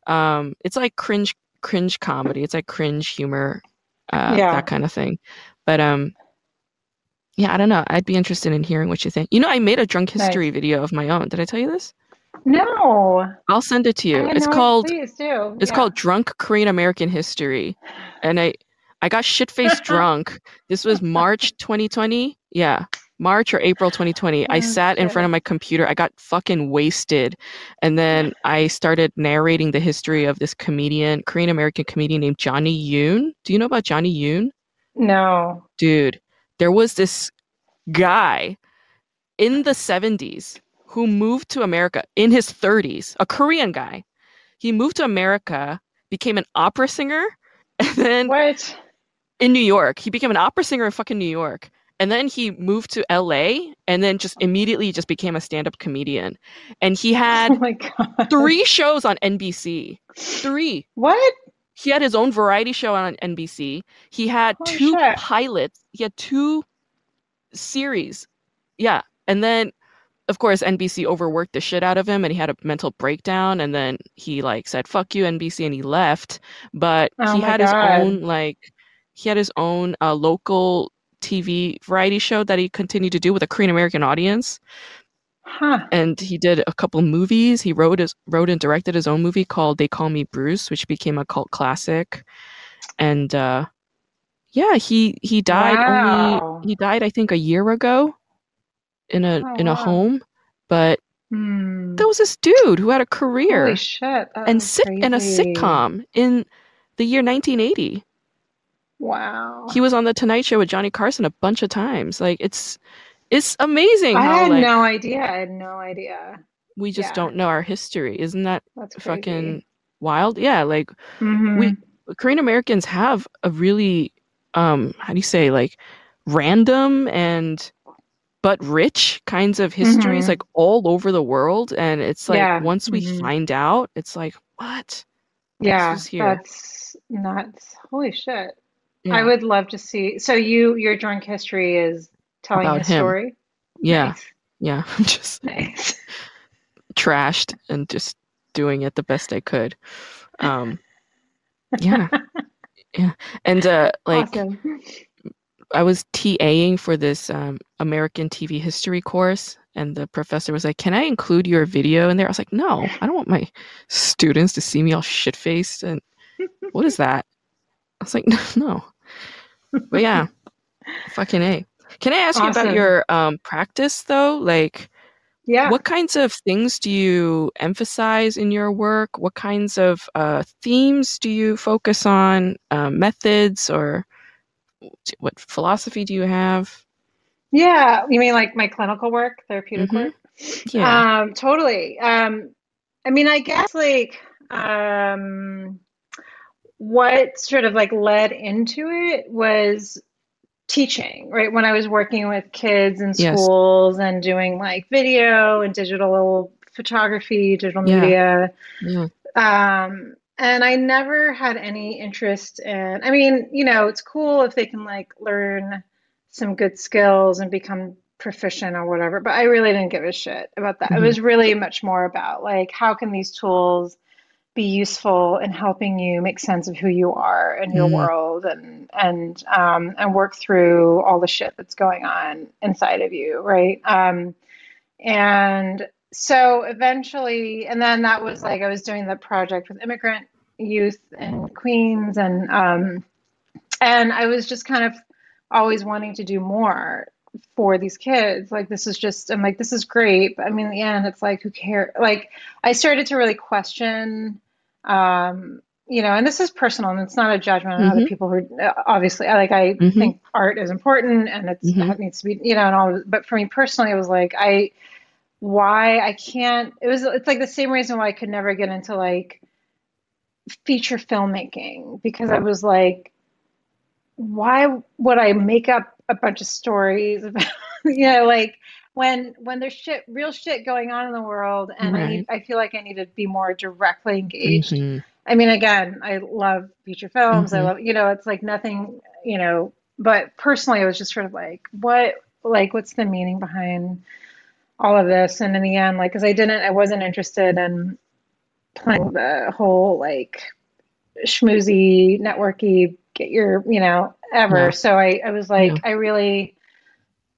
Um, it's like cringe, cringe comedy. It's like cringe humor, uh, that kind of thing. But um, yeah, I don't know. I'd be interested in hearing what you think. You know, I made a drunk nice. history video of my own. Did I tell you this? No, I'll send it to you. It's no. called it's Yeah. called Drunk Korean American History. And I I got shit-faced [LAUGHS] drunk. This was March 2020. Yeah. March or April 2020. I Oh sat in front of my computer. I got fucking wasted. And then I started narrating the history of this comedian, Korean American comedian named Johnny Yune. Do you know about Johnny Yune? No. Dude, there was this guy in the 70s who moved to America in his 30s, a Korean guy. He moved to America, became an opera singer, [LAUGHS] and then What? in New York, he became an opera singer in fucking New York. And then he moved to LA and then just immediately just became a stand-up comedian. And he [LAUGHS] Oh had my God. three shows on NBC. Three. What? He had his own variety show on NBC. He had two shit. pilots. He had two series. Yeah. And then of course NBC overworked the shit out of him and he had a mental breakdown and then he like said fuck you NBC and he left. But Oh he had his own like he had his own uh, local TV variety show that he continued to do with a Korean American audience Huh. and he did a couple movies. He wrote his wrote and directed his own movie called They Call Me Bruce, which became a cult classic. And uh yeah, he he died only he died I think a year ago in a Oh in a wow. home, but Hmm. there was this dude who had a Holy career shit. And sit in a sitcom in the year 1980. Wow. He was on the Tonight Show with Johnny Carson a bunch of times. Like it's it's amazing I how had like no idea. I had no idea. we just Yeah, don't know our history. Isn't that that's fucking crazy. wild? Yeah, like we Mm-hmm. Korean Americans have a really um how do you say like random and but rich kinds of histories Mm-hmm. like all over the world and it's like Yeah. once we Mm-hmm. find out it's like what Yeah, that's nuts. Holy shit. I would love to see. So you, your drunk history is telling about his him story? yeah Nice. yeah [LAUGHS] I'm just Nice. trashed and just doing it the best I could um yeah [LAUGHS] yeah and uh like Awesome. I was TAing for this um, American TV history course, and the professor was like, "Can I include your video in there?" I was like, "No, I don't want my students to see me all shit faced." And [LAUGHS] what is that? I was like, "No, "No." But yeah, fucking a. Can I ask you about your um, practice though? Like, Yeah. what kinds of things do you emphasize in your work? What kinds of uh, themes do you focus on? Uh, methods or what philosophy do you have? Yeah. You mean like my clinical work, therapeutic hmm work? Yeah. Um, totally. Um, I mean, I guess like um, what sort of like led into it was teaching, right? When I was working with kids in Yes. schools and doing like video and digital photography, digital Yeah. media. Yeah. Um, and I never had any interest in, I mean, you know, it's cool if they can like learn some good skills and become proficient or whatever, but I really didn't give a shit about that. It hmm was really much more about like, how can these tools be useful in helping you make sense of who you are and your mm world and and um, and work through all the shit that's going on inside of you, right? Um, and so eventually, and then that was like I was doing the project with immigrant youth in Queens, and um, and I was just kind of always wanting to do more for these kids. Like this is just, I'm like, this is great, but I mean, in the end, it's like, who cares? Like I started to really question, um, you know, and this is personal and it's not a judgment on other hmm people who obviously like I hmm think art is important and it's hmm it needs to be, you know, and all but for me personally it was like I why I can't it was it's like the same reason why I could never get into like feature filmmaking because I was like why would I make up a bunch of stories [LAUGHS] about, you know, like when when there's shit, real shit going on in the world, and I need, I feel like I need to be more directly engaged. hmm I mean, again, I love feature films. I hmm love, you know, it's like nothing, you know, but personally, I was just sort of like, what, like, what's the meaning behind all of this? And in the end, like, because I didn't, I wasn't interested in playing the whole like schmoozy, networky, get your, you know, ever. So I, I was like, I really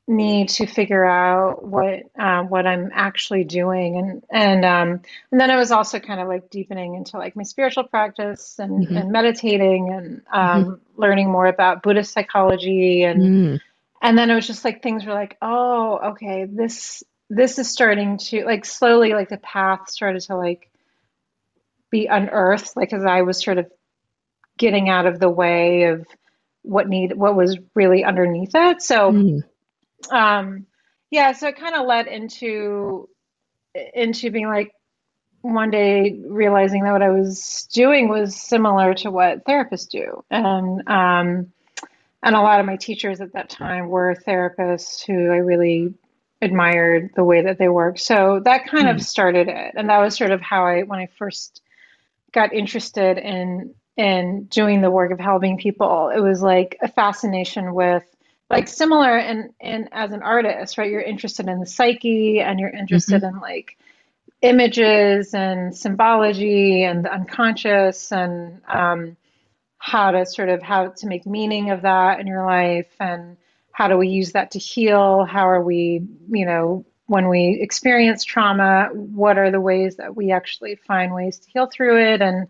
need to figure out what um, what I'm actually doing, and and um, and then I was also kind of like deepening into like my spiritual practice and hmm and meditating and um, learning more about Buddhist psychology, and mm. and then it was just like things were like, oh, okay, this this is starting to like slowly like the path started to like be unearthed, like as I was sort of getting out of the way of what need what was really underneath it. So mm um, yeah, so it kind of led into into being like one day realizing that what I was doing was similar to what therapists do, and um, and a lot of my teachers at that time were therapists who I really admired the way that they worked. So that kind of mm started it, and that was sort of how I when I first got interested in in doing the work of helping people. It was like a fascination with like similar and and as an artist, right? You're interested in the psyche and you're interested in like images and symbology and the unconscious and um, how to sort of how to make meaning of that in your life and how do we use that to heal? How are we, you know, when we experience trauma, what are the ways that we actually find ways to heal through it? And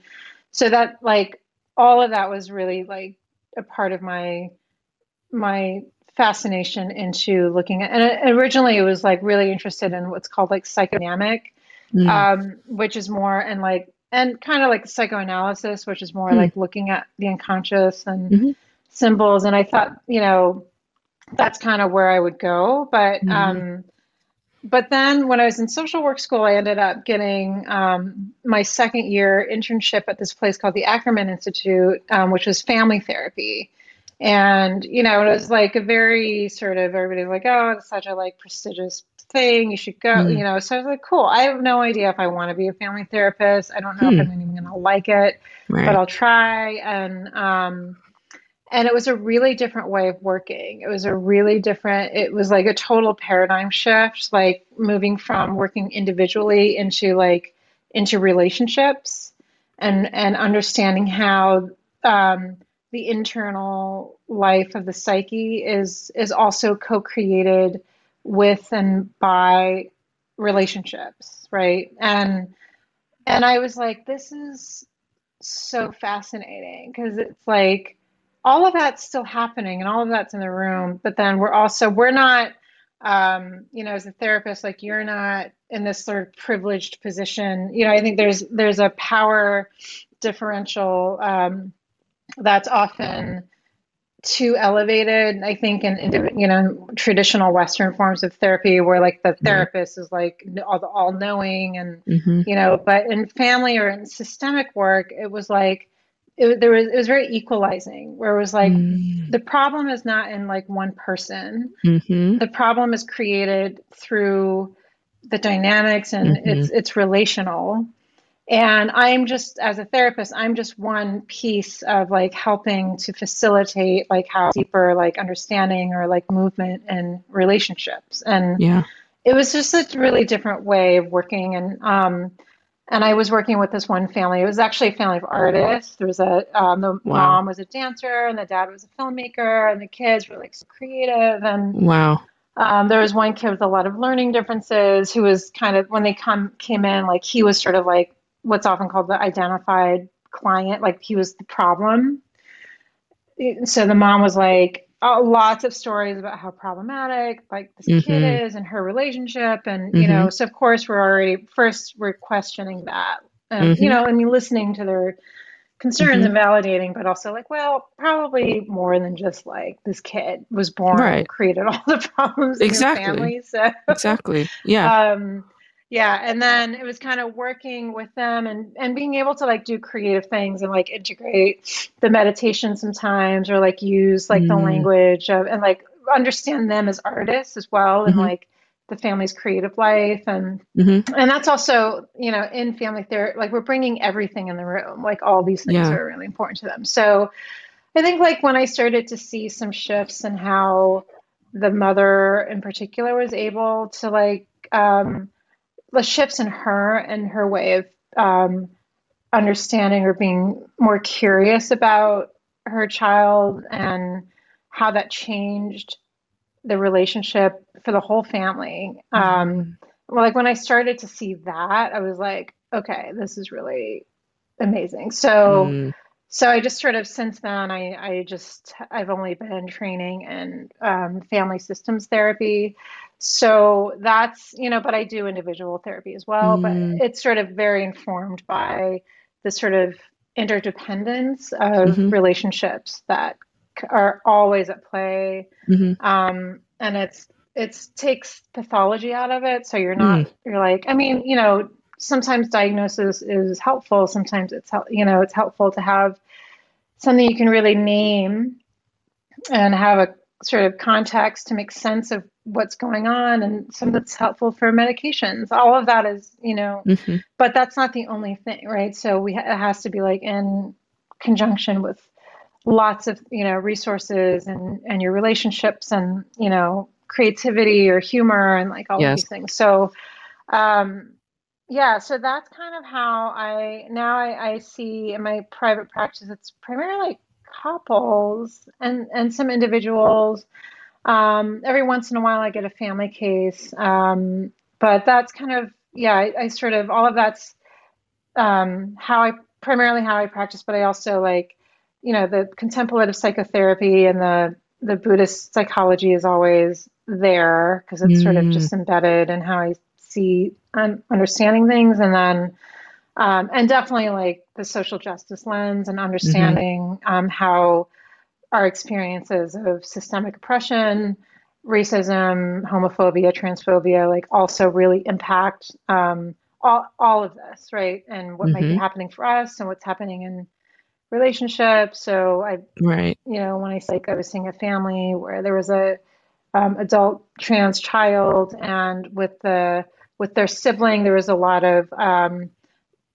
so that like all of that was really like a part of my my fascination into looking at and originally it was like really interested in what's called like psychodynamic mm. um, which is more and like and kind of like psychoanalysis which is more mm. like looking at the unconscious and hmm symbols. And i thought you know that's kind of where i would go. But hmm um, but then when I was in social work school, I ended up getting um, my second year internship at this place called the Ackerman Institute, um, which was family therapy. And, you know, it was like a very sort of everybody's like, oh, it's such a like prestigious thing. You should go, you mm know. So I was like, cool. I have no idea if I want to be a family therapist. I don't know if Hmm. I'm even going to like it, but I'll try. And um, and it was a really different way of working. It was a really different, it was like a total paradigm shift, like moving from working individually into like into relationships and and understanding how um, the internal life of the psyche is is also co-created with and by relationships, right? And and I was like, this is so fascinating because it's like all of that's still happening and all of that's in the room but then we're also we're not um you know as a therapist like you're not in this sort of privileged position you know i think there's there's a power differential um that's often too elevated i think in, in you know traditional western forms of therapy where like the Right. therapist is like all, the all knowing and hmm you know but in family or in systemic work it was like it, there was it was very equalizing where it was like mm the problem is not in like one person hmm the problem is created through the dynamics and hmm it's it's relational and I'm just, as a therapist, I'm just one piece of like helping to facilitate like how deeper like understanding or like movement and relationships. And Yeah. it was just a really different way of working. And um, and I was working with this one family. It was actually a family of artists. There was a um, the Wow. mom was a dancer, and the dad was a filmmaker, and the kids were like so creative. And Wow. um, there was one kid with a lot of learning differences who was kind of when they come came in, like he was sort of like what's often called the identified client, like he was the problem. So the mom was like uh, lots of stories about how problematic like this kid hmm is and her relationship, and you hmm know, so of course we're already first we're questioning that, and you hmm know, I mean, listening to their concerns and validating, but also like, well, probably more than just like this kid was born Right. created all the problems Exactly. in your family. So Exactly. Yeah. [LAUGHS] um yeah and then it was kind of working with them and and being able to like do creative things and like integrate the meditation sometimes or like use like the Mm. language of and like understand them as artists as well and Mhm. like the family's creative life and hmm and that's also you know in family therapy like we're bringing everything in the room like all these things Yeah. are really important to them so i think like when i started to see some shifts in how the mother in particular was able to like um the shifts in her and her way of um understanding or being more curious about her child and how that changed the relationship for the whole family um well, like when I started to see that, I was like, okay, this is really amazing. So, Mm. so I just sort of since then, I, I just I've only been training in um, family systems therapy. So that's you know, but I do individual therapy as well. But Mm. it's sort of very informed by the sort of interdependence of Mhm. relationships that are always at play Mhm. um, and it's it's takes pathology out of it so you're not you're like i mean you know sometimes diagnosis is helpful sometimes it's you know it's helpful to have something you can really name and have a sort of context to make sense of what's going on and some that's helpful for medications all of that is you know Mhm. but that's not the only thing right so we ha- it has to be like in conjunction with lots of you know resources and and your relationships and you know creativity or humor and like all Yes. these things so um yeah so that's kind of how i now i, I see in my private practice it's primarily couples and and some individuals um every once in a while i get a family case um but that's kind of yeah i, I sort of all of that's um how i primarily how i practice but i also like you know the contemplative psychotherapy and the the buddhist psychology is always there because it's sort of Mm. just embedded in how i see um, understanding things and then um, and definitely like the social justice lens and understanding um, how our experiences of systemic oppression racism homophobia transphobia like also really impact um, all, all of this right and what might be Mhm. happening for us and what's happening in relationships so i Right. you know, when I say I was seeing a family where there was a um, adult trans child, and with the with their sibling, there was a lot of um,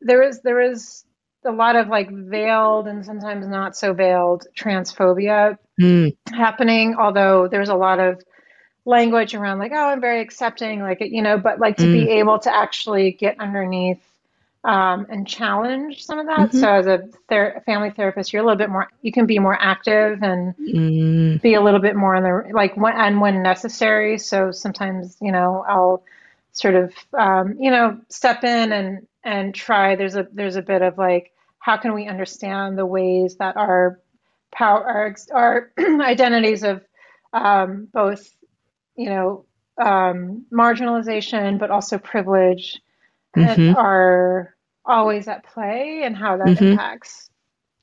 there is there is a lot of like veiled and sometimes not so veiled transphobia Mm. happening. Although there's a lot of language around like, oh, I'm very accepting, like you know, but like to be able to actually get underneath um, and challenge some of that. Mhm. So as a ther- family therapist, you're a little bit more, you can be more active and Mm. be a little bit more in the like when and when necessary. So sometimes you know I'll sort of um, you know step in and and try. There's a there's a bit of like how can we understand the ways that our power our, our [CLEARS THROAT] identities of um, both you know um, marginalization but also privilege Mhm. are always at play and how that Mhm. impacts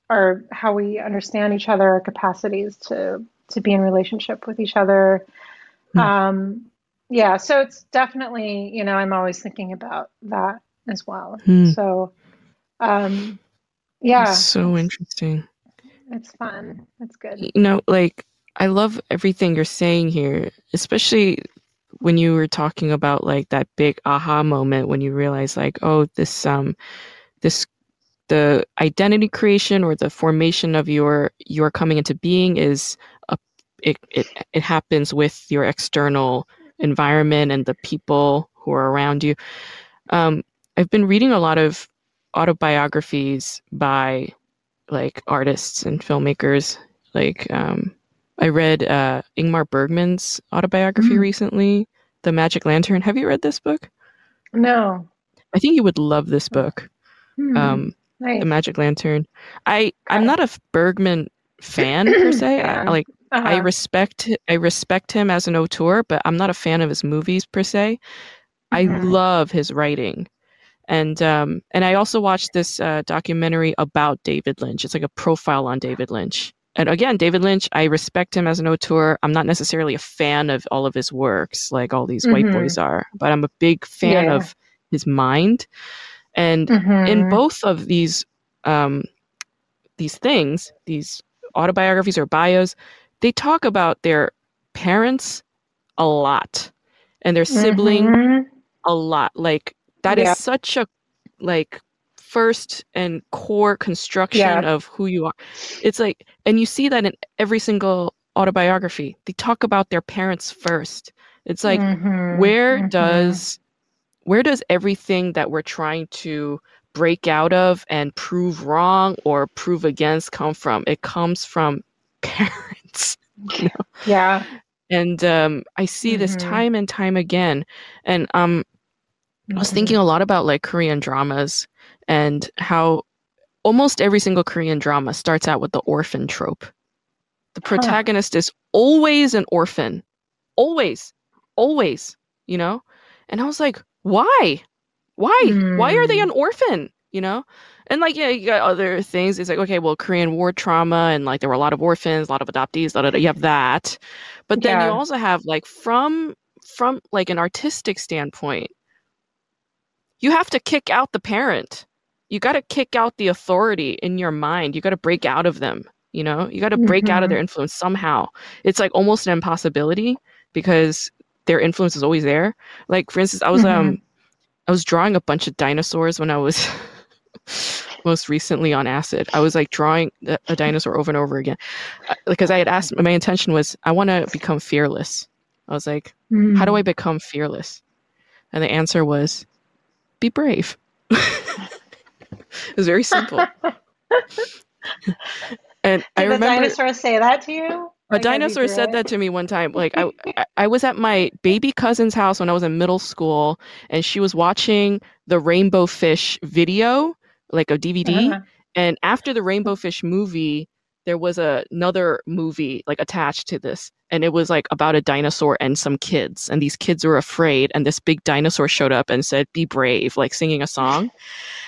our how we understand each other, our capacities to to be in relationship with each other. Hmm. Um, yeah, so it's definitely you know I'm always thinking about that as well. Hmm. So um, yeah, So interesting. it's fun. It's good. You know, like I love everything you're saying here, especially when you were talking about like that big aha moment when you realize like, oh, this um this the identity creation or the formation of your your coming into being is a it it, it happens with your external environment and the people who are around you. Um, I've been reading a lot of autobiographies by like artists and filmmakers. Like um, I read uh, Ingmar Bergman's autobiography Mm. recently, The Magic Lantern. Have you read this book? No, I think you would love this book. Hmm, Um, nice. The Magic Lantern. I I'm not a Bergman fan per se. [CLEARS THROAT] I, like I Uh-huh. respect I respect him as an auteur, but I'm not a fan of his movies per se. I Mhm. love his writing. And um, and I also watched this uh, documentary about David Lynch. It's like a profile on David Lynch. And again, David Lynch, I respect him as an auteur. I'm not necessarily a fan of all of his works, like all these white Mhm. boys are, but I'm a big fan Yeah. of his mind. And in Mhm. both of these um, these things, these autobiographies or bios, they talk about their parents a lot and their sibling Mhm. a lot. Like that is Yeah. such a like first and core construction Yeah. of who you are. It's like and you see that in every single autobiography. They talk about their parents first. It's like Mhm. where Mhm. does where does everything that we're trying to break out of and prove wrong or prove against come from it comes from [LAUGHS] parents yeah and um, i see this Mhm. time and time again and um, i was Mhm. thinking a lot about like korean dramas and how almost every single korean drama starts out with the orphan trope. The Huh. protagonist is always an orphan. Always. Always you know? And i was like why? Why? Why are they Hmm. an orphan? You know? And like yeah you got other things. It's like okay well korean war trauma and like there were a lot of orphans a lot of adoptees da, da, da, you have that. But then you also have like from from like an artistic standpoint you have to kick out the parent. You got to kick out the authority in your mind. You got to break out of them you know? You got to break out of their influence somehow. It's like almost an impossibility because their influence is always there. Like for instance i was um i was drawing a bunch of dinosaurs when i was [LAUGHS] most recently on acid. I was like drawing a, dinosaur over and over again. Because i had asked my intention was i want to become fearless. I was like Mm-hmm. how do i become fearless? And the answer was be brave [LAUGHS] it was very simple [LAUGHS] and i Did the remember dinosaur say that to you? a Like, dinosaur said that to me one time. Like I, [LAUGHS] I, I was at my baby cousin's house when I was in middle school, and she was watching the Rainbow Fish video, like a DVD. Uh-huh. And after the Rainbow Fish movie, there was a, another movie like attached to this, and it was like about a dinosaur and some kids, and these kids were afraid, and this big dinosaur showed up and said, "Be brave," like singing a song.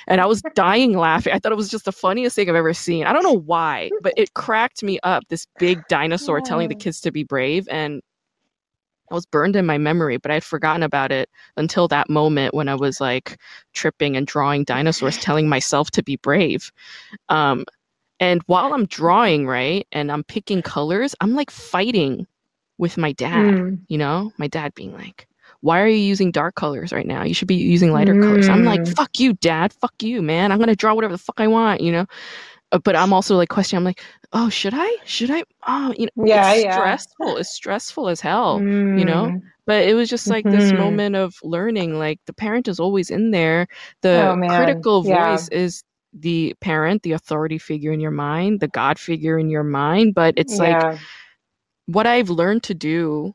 And I was [LAUGHS] dying laughing. I thought it was just the funniest thing I've ever seen. I don't know why, but it cracked me up. This big dinosaur telling the kids to be brave, and I was burned in my memory, but I'd forgotten about it until that moment when I was like tripping and drawing dinosaurs, telling myself to be brave. Um, and while I'm drawing, right, and I'm picking colors, I'm like fighting with my dad. Mm. You know, my dad being like, "Why are you using dark colors right now? You should be using lighter colors." I'm like, Mm. "Fuck you, dad. Fuck you, man. I'm gonna draw whatever the fuck I want." You know. Uh, But I'm also like questioning. I'm like, "Oh, should I? Should I? Oh, you know, Yeah, it's yeah. stressful. It's stressful as hell." you know? Mm. But it was just like this Mhm. moment of learning. Like the parent is always in there. The Oh, critical Yeah. voice is the parent, the authority figure in your mind, the God figure in your mind. But it's like what I've learned to do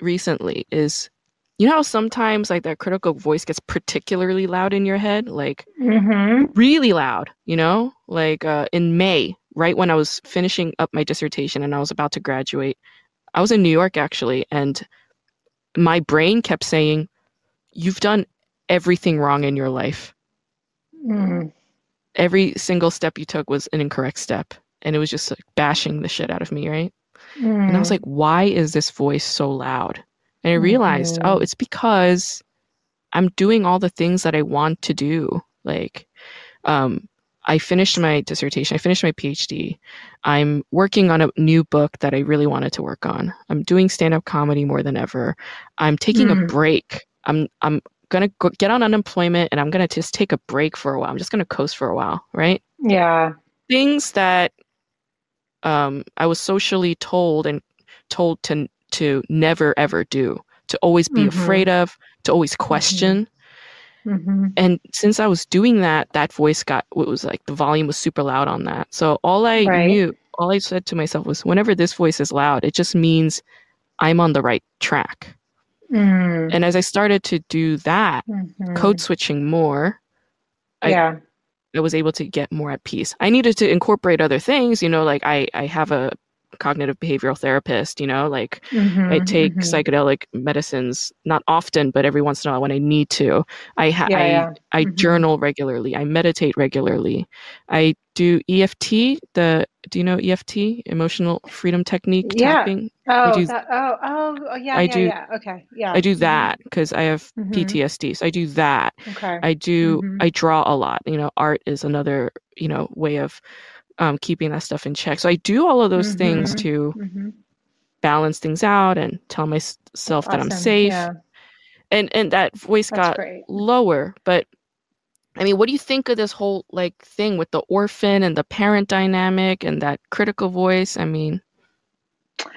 recently is you know how sometimes like that critical voice gets particularly loud in your head like hmm really loud you know like uh, in may right when i was finishing up my dissertation and i was about to graduate i was in new york actually and my brain kept saying you've done everything wrong in your life Mm. Every single step you took was an incorrect step and it was just like bashing the shit out of me right And I was Mm. like, why is this voice so loud? And I realized, Mhm. oh, it's because I'm doing all the things that I want to do. Like, um, I finished my dissertation, I finished my PhD. I'm working on a new book that I really wanted to work on. I'm doing stand up comedy more than ever. I'm taking a Mm. break. I'm, I'm going to get on unemployment and I'm going to just take a break for a while. I'm just going to coast for a while, right? yeah. things that um, I was socially told and told to to never ever do, to always be Mhm. afraid of, to always question. hmm And since I was doing that, that voice got it was like the volume was super loud on that. So all I Right. knew, all I said to myself was, whenever this voice is loud, it just means I'm on the right track. Mm. And as I started to do that, Mhm. code switching more, I- yeah. I was able to get more at peace. I needed to incorporate other things, you know, like I, I have a cognitive behavioral therapist, you know, like Mm-hmm, I take mm-hmm. psychedelic medicines not often, but every once in a while when I need to. I ha- Yeah, I yeah. I Mhm. journal regularly. I meditate regularly. I do EFT. The do you know EFT? Emotional Freedom Technique Yeah. tapping. Oh, do- that, oh, oh, oh, yeah, I yeah, do- yeah. Okay, yeah. I do Mhm. that because I have Mhm. PTSD. So I do that. Okay. I do Mhm. I draw a lot. You know, art is another, you know, way of um, keeping that stuff in check. So I do all of those things Mhm. to hmm balance things out and tell myself that I'm safe. Yeah, And and that voice that's got great. lower. But I mean, what do you think of this whole like thing with the orphan and the parent dynamic and that critical voice? I mean,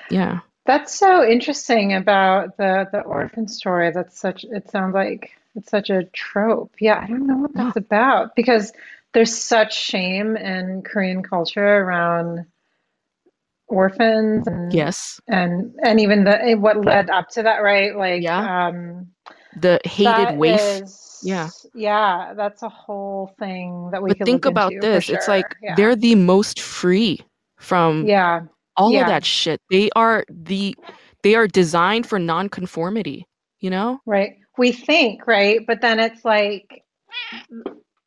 yeah. That's so interesting about the the orphan story. That's such, it sounds like it's such a trope. Yeah, I don't know what that's [GASPS] about because there's such shame in Korean culture around orphans and Yes. and and even the what led up to that, right? Like Yeah. um The hated waif. is Yeah. yeah, that's a whole thing that we But think about this. It's like Yeah. they're the most free from yeah. all Yeah. of that shit. They are the they are designed for nonconformity, you know? Right. We think, right? But then it's like,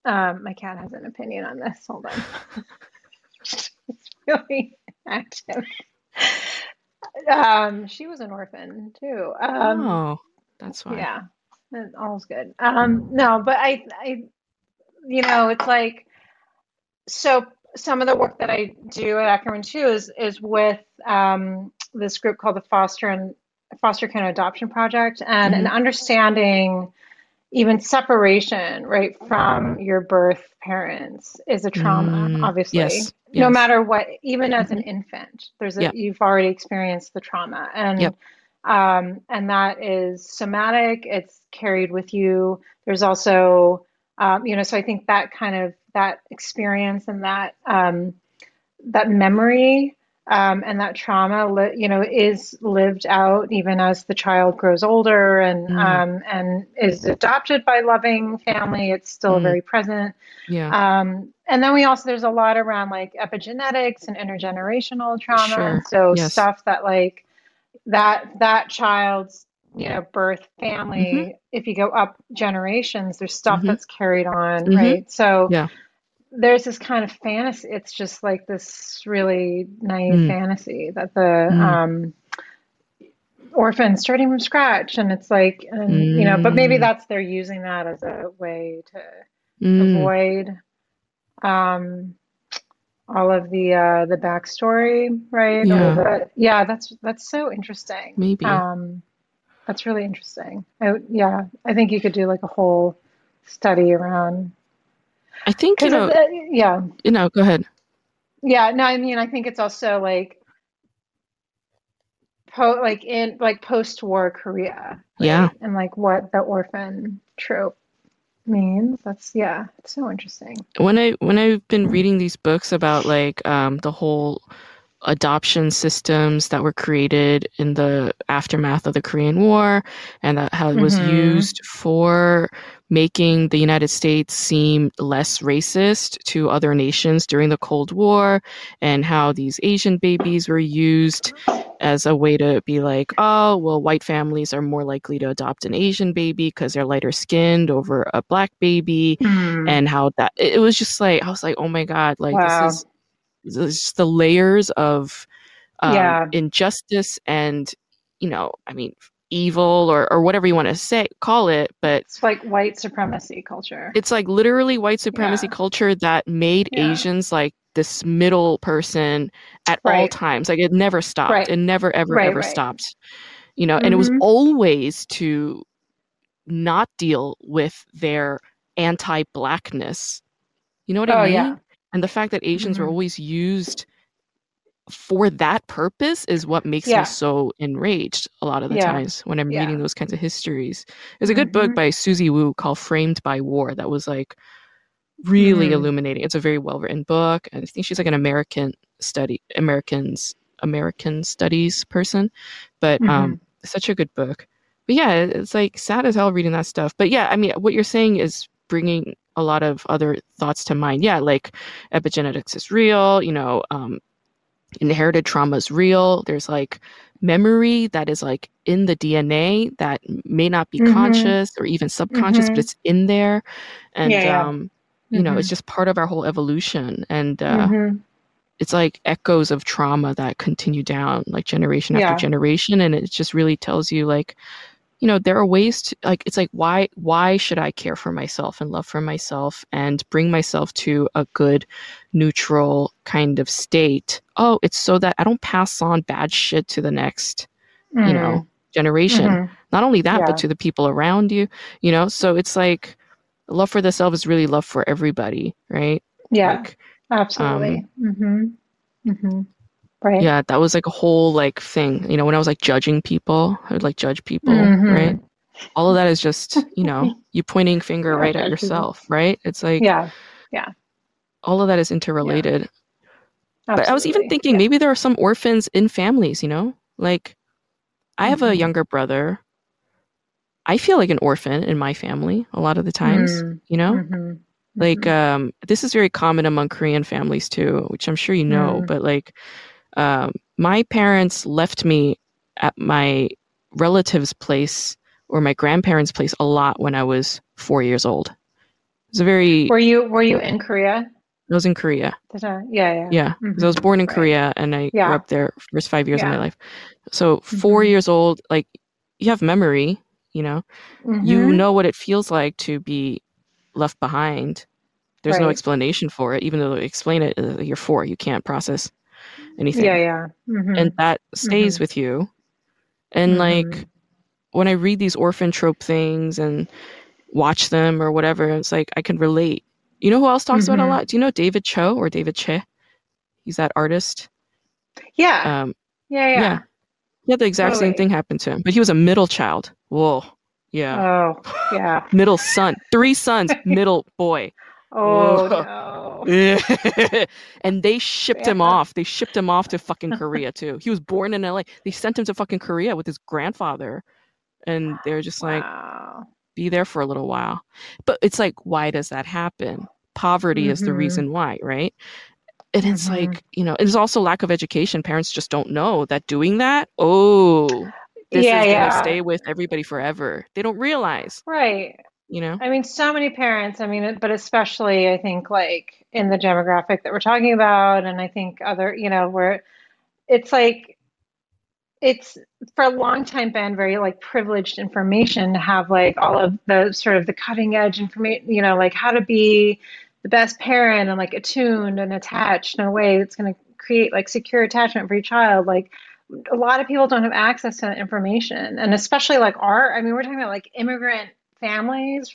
um, my cat has an opinion on this. Hold on. [LAUGHS] it's really active. Um, she was an orphan too. Um, oh, that's why. yeah, and all's good. Um, no, but I, I, you know, it's like, so some of the work that I do at Ackerman too is is with um, this group called the Foster and Foster Care and Adoption Project, and an understanding even separation right from your birth parents is a trauma, Mm, obviously. yes, No yes. matter what, even as an infant, there's a Yep. you've already experienced the trauma, and Yep. um, and that is somatic. It's carried with you. There's also um, you know, so I think that kind of that experience and that um, that memory um, and that trauma, you know, is lived out even as the child grows older and Mm. um, and is adopted by loving family. It's still Mm. very present. Yeah. Um, and then we also there's a lot around like epigenetics and intergenerational trauma. Sure. And so Yes. stuff that like that that child's you know birth family Mm-hmm. if you go up generations there's stuff Mhm. that's carried on Mhm. right so Yeah. There's this kind of fantasy it's just like this really naive Mm. fantasy that the Mm. um orphan starting from scratch and it's like and you know but maybe Mm. that's they're using that as a way to Mm. avoid um all of the uh the backstory right Yeah. the, yeah that's that's so interesting Maybe. um that's really interesting I, yeah i think you could do like a whole study around I think you know. yeah You know. Go ahead. yeah no i mean i think it's also like po like in like post-war korea right? Yeah. and like what the orphan trope means that's yeah it's so interesting when I when I've been reading these books about like um, the whole adoption systems that were created in the aftermath of the Korean War, and that how it was Mhm. used for making the United States seem less racist to other nations during the Cold War, and how these Asian babies were used as a way to be like, oh, well, white families are more likely to adopt an Asian baby because they're lighter skinned over a black baby and how that it was just like I was like, oh my god, like Wow. this is just the layers of um, Yeah. injustice and you know, I mean, evil or or whatever you want to say call it, but It's like white supremacy culture. it's like literally white supremacy Yeah. culture that made Yeah. Asians like this middle person at all times. Like it never stopped. Right. It never ever Right, ever right. stopped. You know, and it was Mhm. always to not deal with their anti-blackness. You know what I Oh, mean? yeah. And the fact that Asians were Mhm. always used for that purpose is what makes Yeah. me so enraged a lot of the Yeah. times when I'm Yeah. reading those kinds of histories. There's a good book Mhm. by Susie Woo called Framed by War that was like really Mm. illuminating. It's a very well written book. and I think she's like an American study Americans American studies person, but um, Mm-hmm. such a good book. But yeah, it's like sad as hell reading that stuff. But yeah, I mean, what you're saying is bringing a lot of other thoughts to mind. Yeah, like epigenetics is real. You know, um, inherited trauma is real. There's like memory that is like in the DNA that may not be Mm-hmm. conscious or even subconscious, but Mm-hmm. it's in there. And Yeah, yeah. um, you know, Mm-hmm. it's just part of our whole evolution. And uh, Mm-hmm. it's like echoes of trauma that continue down like generation after generation. And it just really tells you like, you know, there are ways to like it's like why why should I care for myself and love for myself and bring myself to a good neutral kind of state? Oh, it's so that I don't pass on bad shit to the next, you know, generation. Mhm. Not only that, Yeah. but to the people around you, you know? So it's like love for the self is really love for everybody, right? Yeah, Like absolutely. Mm-hmm. Mm-hmm. Right. yeah, that was like a whole like thing. You know, when I was like judging people, I would like judge people, Mhm. right? All of that is just, you know, [LAUGHS] you pointing finger right at yourself, right? It's like Yeah, Yeah. all of that is interrelated. But I was even thinking Yeah. maybe there are some orphans in families, you know? Like I have a Mhm. younger brother. I feel like an orphan in my family a lot of the times, Mm. you know? Mhm. Like Mhm. um this is very common among Korean families too, which I'm sure you know, Mm. but like um my parents left me at my relative's place or my grandparents' place a lot when I was 4 years old. It was a very Were you were you in Korea? I was in Korea. Yeah, yeah. Yeah, 'cause I was born in Right. Korea and I grew up there first 5 years of my life. So 4 Mhm. years old like you have memory, you know. You Mhm. know what it feels like to be left behind. There's no explanation for it, even though they explain it. uh, You're four, you can't process anything, Yeah, yeah. Mhm. and that stays with you. And like Mhm. when I read these orphan trope things and watch them or whatever, it's like I can relate. You know who else talks about it a Mhm. lot? Do you know David Cho or David Che? He's that artist. Yeah, Um, yeah, yeah. yeah, had the exact same thing happened to him, but he was a middle child. Whoa, yeah, Oh, yeah. [LAUGHS] middle son, three sons, [LAUGHS] middle boy. Oh Whoa. [LAUGHS] [LAUGHS] and they shipped him off. They shipped him off to fucking [LAUGHS] Korea too. He was born in LA. They sent him to fucking Korea with his grandfather. And they're just like, Wow. be there for a little while. But it's like, why does that happen? Poverty is the Mhm. reason why, right? And it's Mhm. like, you know, it's also lack of education. Parents just don't know that doing that, oh, this Yeah, is yeah. gonna stay with everybody forever. They don't realize, Right. You know? I mean, so many parents, I mean, but especially I think like in the demographic that we're talking about, and I think other, you know, where it's like it's for a long time been very like privileged information to have like all of the sort of the cutting edge information, you know, like how to be the best parent and like attuned and attached in a way that's going to create like secure attachment for your child. Like a lot of people don't have access to that information, and especially like our, I mean, we're talking about like immigrant families.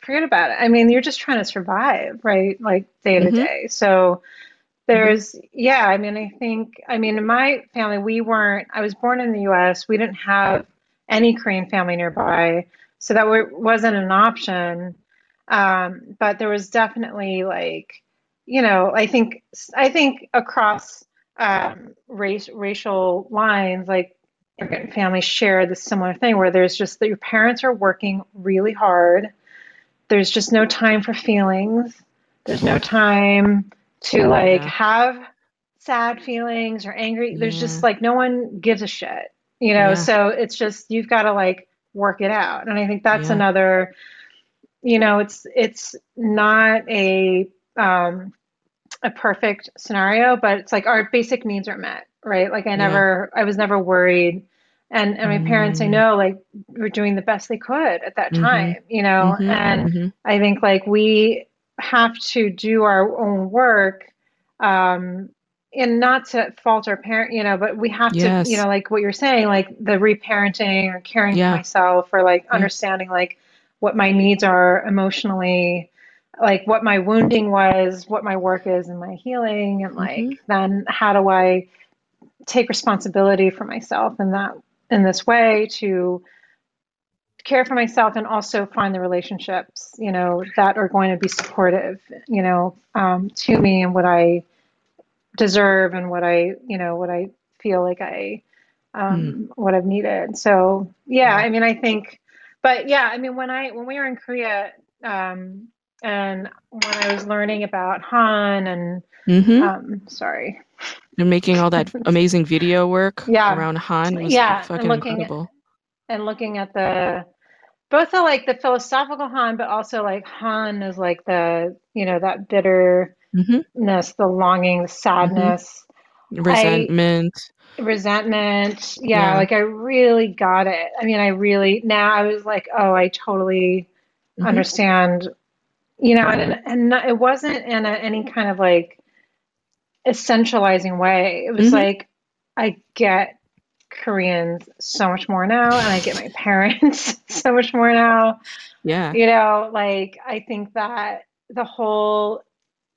Forget about it. I mean, you're just trying to survive, right? Like day to Mhm. day. So there's, yeah, I mean, I think, I mean, in my family, we weren't, I was born in the US. We didn't have any Korean family nearby. So that wa- wasn't an option. Um, but there was definitely like, you know, I think, I think across um, race, racial lines, like families share this similar thing where there's just that your parents are working really hard. There's just no time for feelings. There's no time to like have sad feelings or angry. There's Yeah. just like no one gives a shit, you know? Yeah. So it's just you've got to like work it out. And I think that's Yeah. another, you know, it's it's not a um a perfect scenario, but it's like our basic needs are met, right? Like I Yeah. never I was never worried. And and my parents I Mm. know like were doing the best they could at that Mhm. time, you know? Mhm, And mhm. I think like we have to do our own work, um, and not to fault our parent, you know, but we have to, you know, like what you're saying, like the reparenting or caring Yeah. for myself or like Yeah. understanding like what my needs are emotionally, like what my wounding was, what my work is and my healing, and like Mhm. then how do I take responsibility for myself in that in this way to care for myself and also find the relationships you know that are going to be supportive you know um, to me and what i deserve and what i you know what i feel like i um, what i've needed so yeah Yeah. i mean i think but yeah i mean when i when we were in korea um, and when i was learning about han and Mhm. um, sorry And making all that [LAUGHS] amazing video work Yeah. around Han was Yeah, and fucking looking incredible. and looking at the both the like the philosophical Han, but also like Han is like the, you know, that bitterness, hmm the longing, the hmm sadness. I Resentment. resentment. Yeah, Yeah. like I really got it. I mean, I really now I was like, oh, I totally hmm understand, you know, and and not, it wasn't in a, any kind of like essentializing way. It was hmm like I get Koreans so much more now, and I get my [LAUGHS] parents [LAUGHS] so much more now. Yeah. You know, like I think that the whole,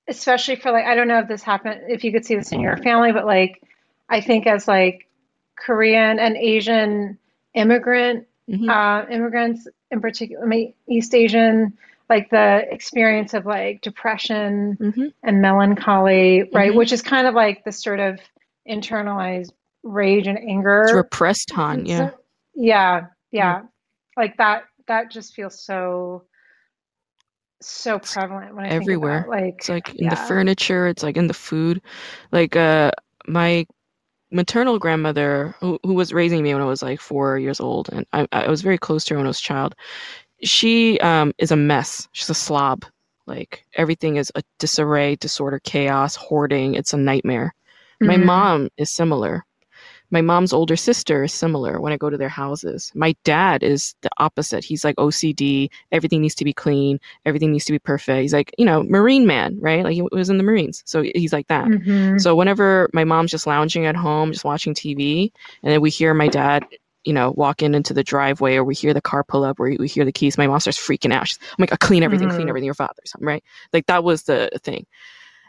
especially for like, I don't know if this happened, if you could see this in your family, but like, I think as like Korean and Asian immigrant, hmm uh, immigrants in particular, I mean, East Asian, like the experience of like depression hmm and melancholy, right? hmm Which is kind of like the sort of internalized rage and It's anger. repressed Han. Yeah. So, yeah, yeah, like that. That just feels so so prevalent when I think about everywhere. like, It's like in the furniture. It's like in the food. Like uh, my maternal grandmother, who who was raising me when I was like four years old, and I I was very close to her when I was a child. She um is a mess. She's a slob. Like everything is a disarray, disorder, chaos, hoarding. It's a nightmare. My hmm mom is similar. My mom's older sister is similar when I go to their houses. My dad is the opposite. He's like OCD. Everything needs to be clean. Everything needs to be perfect. He's like, you know, Marine man, right? Like he was in the Marines. So he's like that. hmm So whenever my mom's just lounging at home, just watching TV, and then we hear my dad, you know, walk in into the driveway or we hear the car pull up or we hear the keys, my mom starts freaking out. She's, I'm like, "Uh, clean everything, clean hmm everything, your father's something, right? Like that was the thing.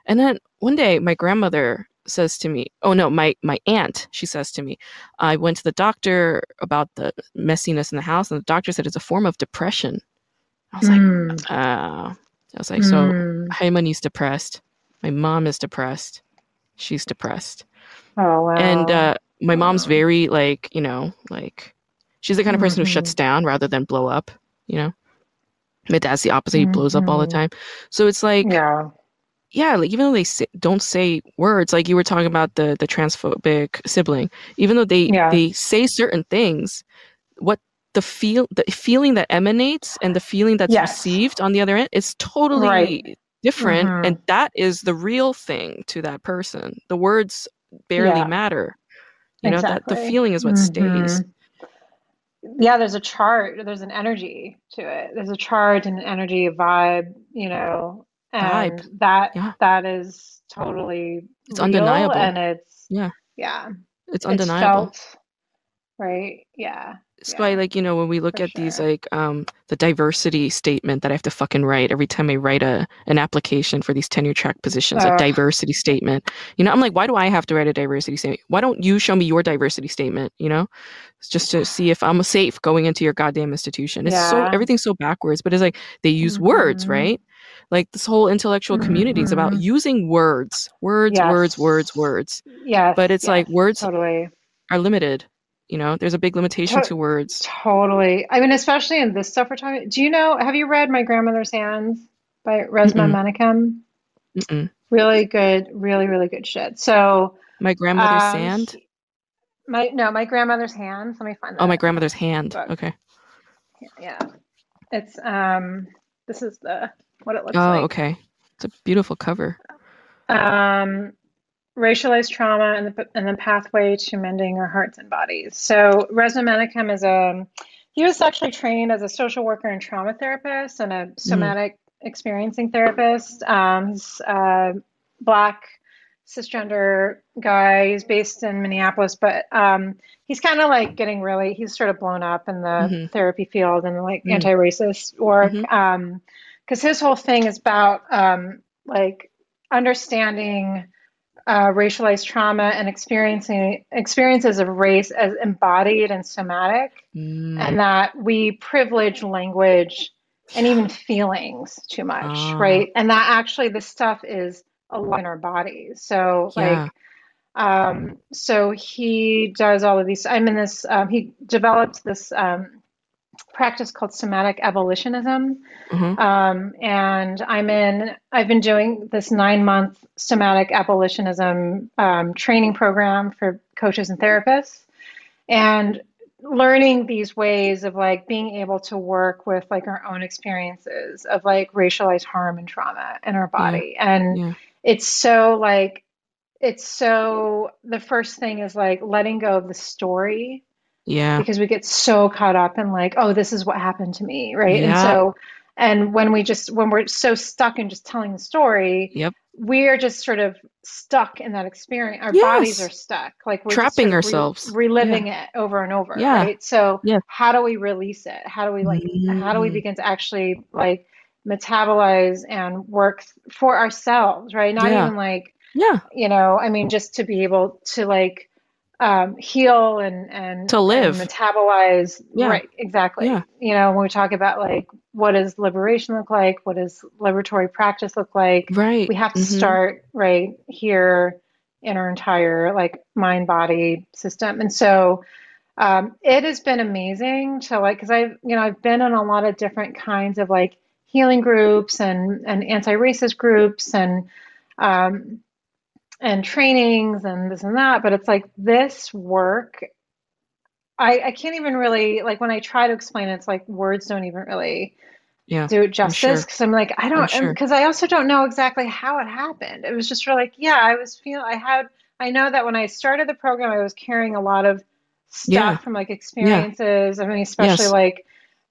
And then one day, my grandmother says to me, "Oh no, my my aunt," she says to me, "I went to the doctor about the messiness in the house, and the doctor said it's a form of depression." I was like, mm "Uh," I was like, "So mm. Halmoni's depressed, my mom is depressed, she's depressed, Oh and wow. uh, my mom's very like, you know, like she's the kind of person who shuts hmm down rather than blow up, you know." My dad's the opposite; he blows up all the hmm time. So it's like Yeah. yeah, like even though they say, don't say words, like you were talking about the the transphobic sibling, even though they Yeah. they say certain things, what the feel the feeling that emanates and the feeling that's Yes. received on the other end is Right. totally different, hmm and that is the real thing to that person. The words barely Yeah. matter. You know, that the feeling is what hmm stays. Yeah, there's a chart, there's an energy to it. There's a chart and an energy, a vibe, you know, Vibe. and that Yeah, that is totally it's undeniable. and it's Yeah, yeah, it's it's undeniable. felt, right? Yeah. It's why, like, you know, when we look for at these, like, um, the diversity statement that I have to fucking write every time I write a an application for these tenure track positions, a diversity statement. You know, I'm like, why do I have to write a diversity statement? Why don't you show me your diversity statement? You know, it's just to see if I'm safe going into your goddamn institution. It's so everything's so backwards, but it's like they use words, hmm right? Like this whole intellectual community is about hmm using words, words, words, words, words. Yeah. But it's like words totally. are limited. You know, there's a big limitation To to words. totally. I mean, especially in this stuff we're talking. Do you know, have you read My Grandmother's Hands by Resmaa Mm-mm, Menakem? Really good, really, really good shit. So, My grandmother's um, sand. my no, My Grandmother's Hands. Let me find Oh, my grandmother's hand. book. Okay. Yeah, it's um, this is the what it looks like. Oh, okay. It's a beautiful cover. Um, racialized trauma and the and the pathway to mending our hearts and bodies. So Resmaa Menakem is a he was actually trained as a social worker and trauma therapist and a Mm, somatic experiencing therapist. Um, he's a black cisgender guy. He's based in Minneapolis, but um, he's kind of like getting really he's sort of blown up in the mm-hmm, therapy field and like mm, anti-racist work. mm-hmm, Um, because his whole thing is about um, like understanding uh, racialized trauma and experiencing experiences of race as embodied and somatic, mm. and that we privilege language and even feelings too much, Ah, right? And that actually this stuff is a lot in our bodies. So like um, so he does all of these. I'm in this. Um, he developed this um, practice called somatic abolitionism. Mm-hmm. Um, and I'm in, I've been doing this nine month somatic abolitionism um, training program for coaches and therapists. And learning these ways of like being able to work with like our own experiences of like racialized harm and trauma in our body. Yeah. And yeah. it's so like, it's so the first thing is like letting go of the story yeah. Because we get so caught up in like, oh, this is what happened to me, right? Yeah. And so and when we just when we're so stuck in just telling the story, yep. we are just sort of stuck in that experience. Our yes. bodies are stuck. Like we're trapping ourselves. Re- reliving yeah. it over and over. Yeah. Right. So yeah. how do we release it? How do we like mm. how do we begin to actually like metabolize and work for ourselves, right? Not yeah. even like yeah. You know, I mean just to be able to like um, heal and and to live and metabolize yeah. right exactly yeah. you know when we talk about like what does liberation look like what does liberatory practice look like right we have to mm-hmm. start right here in our entire like mind body system and so um, it has been amazing to like because i've you know i've been in a lot of different kinds of like healing groups and and anti-racist groups and um, and trainings and this and that but it's like this work I, I can't even really like when I try to explain it, it's like words don't even really yeah, do it justice because I'm, I'm, like I don't because sure. I also don't know exactly how it happened. It was just really like yeah, I was feel I had I know that when I started the program, I was carrying a lot of stuff yeah. from like experiences. Yeah. I mean, especially yes. like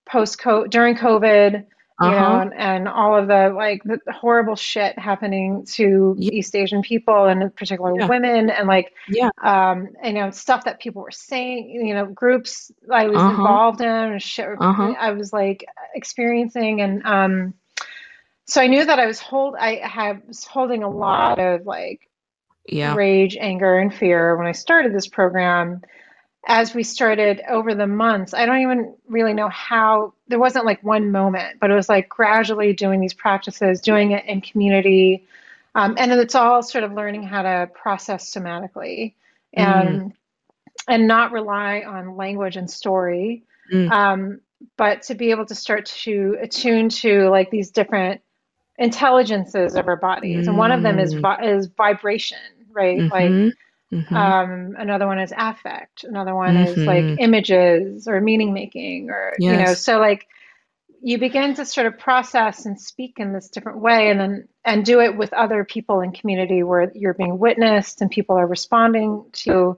post COVID during COVID, you uh-huh. know, and, and, all of the like the horrible shit happening to yeah. East Asian people and in particular yeah. women and like, yeah, um, you know, stuff that people were saying, you know, groups I was uh-huh. involved in and shit uh-huh. I was like experiencing. And, um, so I knew that I was hold, I had, was holding a lot of like yeah. rage, anger, and fear when I started this program as we started over the months, I don't even really know how, there wasn't like one moment, but it was like gradually doing these practices, doing it in community. Um, and then it's all sort of learning how to process somatically and, mm. and not rely on language and story. Mm. Um, but to be able to start to attune to like these different intelligences of our bodies. Mm. And one of them is, mm. is vibration, right? Mm-hmm. Like, Mm-hmm. Um, another one is affect. Another one mm-hmm. is like mm-hmm. images or meaning making, or yes. you know. So like you begin to sort of process and speak in this different way, and then and do it with other people in community where you're being witnessed and people are responding to.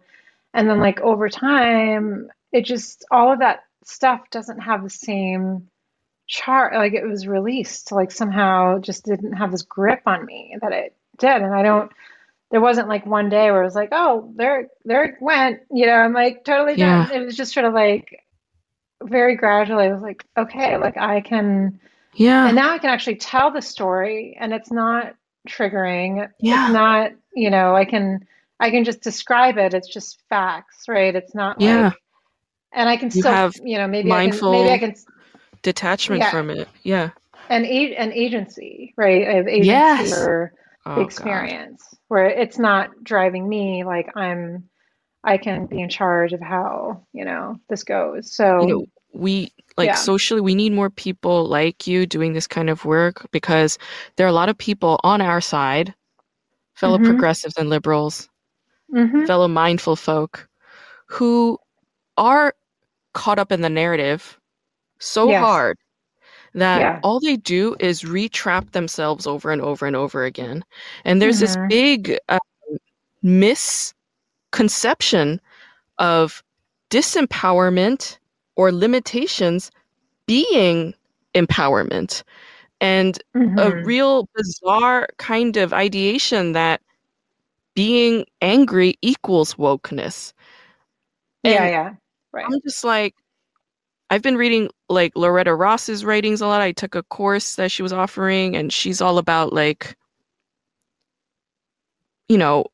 And then like over time, it just all of that stuff doesn't have the same chart. Like it was released, like somehow just didn't have this grip on me that it did, and I don't there wasn't like one day where it was like, oh, there, there it went. You know, I'm like totally done. Yeah. It was just sort of like very gradually. I was like, okay, like I can, yeah. And now I can actually tell the story, and it's not triggering. Yeah. It's not, you know, I can, I can just describe it. It's just facts, right? It's not yeah. Like, and I can you still, have you know, maybe mindful I can, maybe I can detachment yeah. from it. Yeah. And an agency, right? I have agency yes. or oh, experience. God where it's not driving me like i'm i can be in charge of how you know this goes so you know we like yeah. socially we need more people like you doing this kind of work because there are a lot of people on our side fellow mm-hmm. progressives and liberals mm-hmm. fellow mindful folk who are caught up in the narrative so yes. hard that yeah. all they do is retrap themselves over and over and over again. And there's mm-hmm. this big uh, misconception of disempowerment or limitations being empowerment and mm-hmm. a real bizarre kind of ideation that being angry equals wokeness. And yeah, yeah. Right. I'm just like, I've been reading like Loretta Ross's writings a lot. I took a course that she was offering, and she's all about like, you know,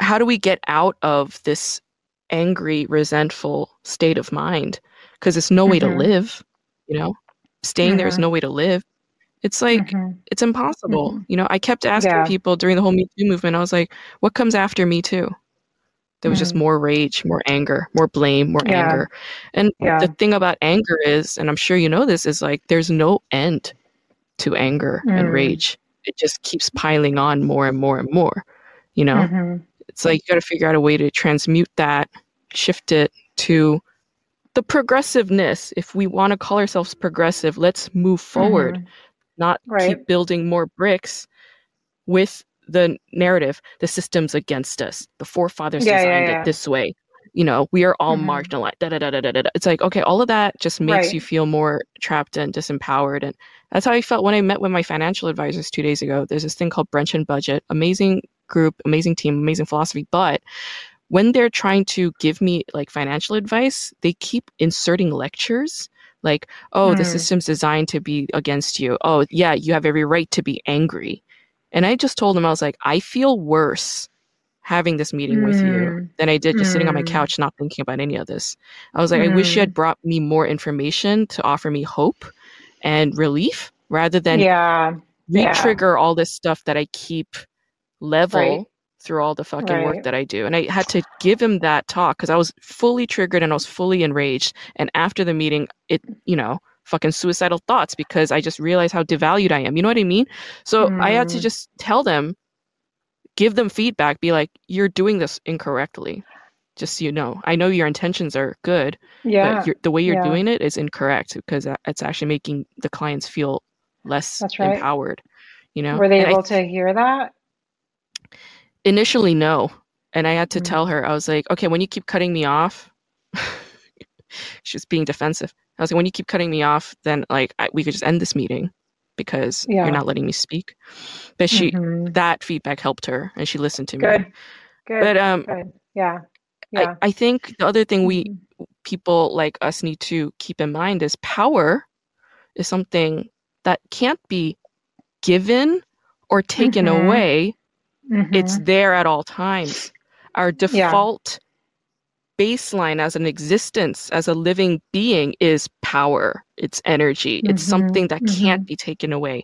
how do we get out of this angry, resentful state of mind? Because it's no mm-hmm. way to mm-hmm. live, you know? Staying mm-hmm. there is mm-hmm. no way to live. It's like, mm-hmm. it's impossible. Mm-hmm. You know, I kept asking yeah. people during the whole Me Too movement, I was like, what comes after Me Too? There was just Mm. more rage, more anger, more blame, more Yeah. anger. And Yeah. the thing about anger is, and I'm sure you know this, is like there's no end to anger and Mm. rage. It just keeps piling on more and more and more. You know, hmm it's like you got to figure out a way to transmute that, shift it to the progressiveness. If we want to call ourselves progressive, let's move forward, hmm not Right. keep building more bricks with the narrative, the system's against us. The forefathers Yeah, yeah, designed yeah. it this way. You know, we are all Mhm. marginalized. Da, da, da, da, da, da. It's like, okay, all of that just makes Right. you feel more trapped and disempowered. And that's how I felt when I met with my financial advisors two days ago. There's this thing called Brunch and Budget. Amazing group, amazing team, amazing philosophy. But when they're trying to give me like financial advice, they keep inserting lectures like, oh, the Mm. system's designed to be against you. Oh, yeah, you have every right to be angry. And I just told him, I was like, I feel worse having this meeting with you Mm. than I did just sitting on my Mm. couch not thinking about any of this. I was like, I wish you Mm. had brought me more information to offer me hope and relief rather than Yeah. Yeah. re-trigger all this stuff that I keep level Right. through all the fucking work that I do. And I had to give him that talk because I was fully triggered and I was fully enraged. And after the meeting, it, you know, fucking suicidal thoughts because I just realized how devalued I am. You know what I mean? So I had to Mm. just tell them, give them feedback, be like, you're doing this incorrectly. Just so you know, I know your intentions are good, Yeah. but you're, the way you're Yeah. doing it is incorrect because it's actually making the clients feel less That's right. empowered. You know, Were they And able to hear that? initially no and i had to Mm. tell her i was like okay when you keep cutting me off [LAUGHS] she's being defensive i was like when you keep cutting me off then like I, we could just end this meeting because Yeah. you're not letting me speak but she Mhm. that feedback helped her and she listened to me Good. Good. but um Good. Yeah. Yeah. I, I think the other thing we Mhm. people like us need to keep in mind is power is something that can't be given or taken Mhm. away it's Mhm. there at all times. Our Yeah. Baseline as an existence, as a living being, is power. It's energy. It's Mhm. something that can't Mhm. be taken away.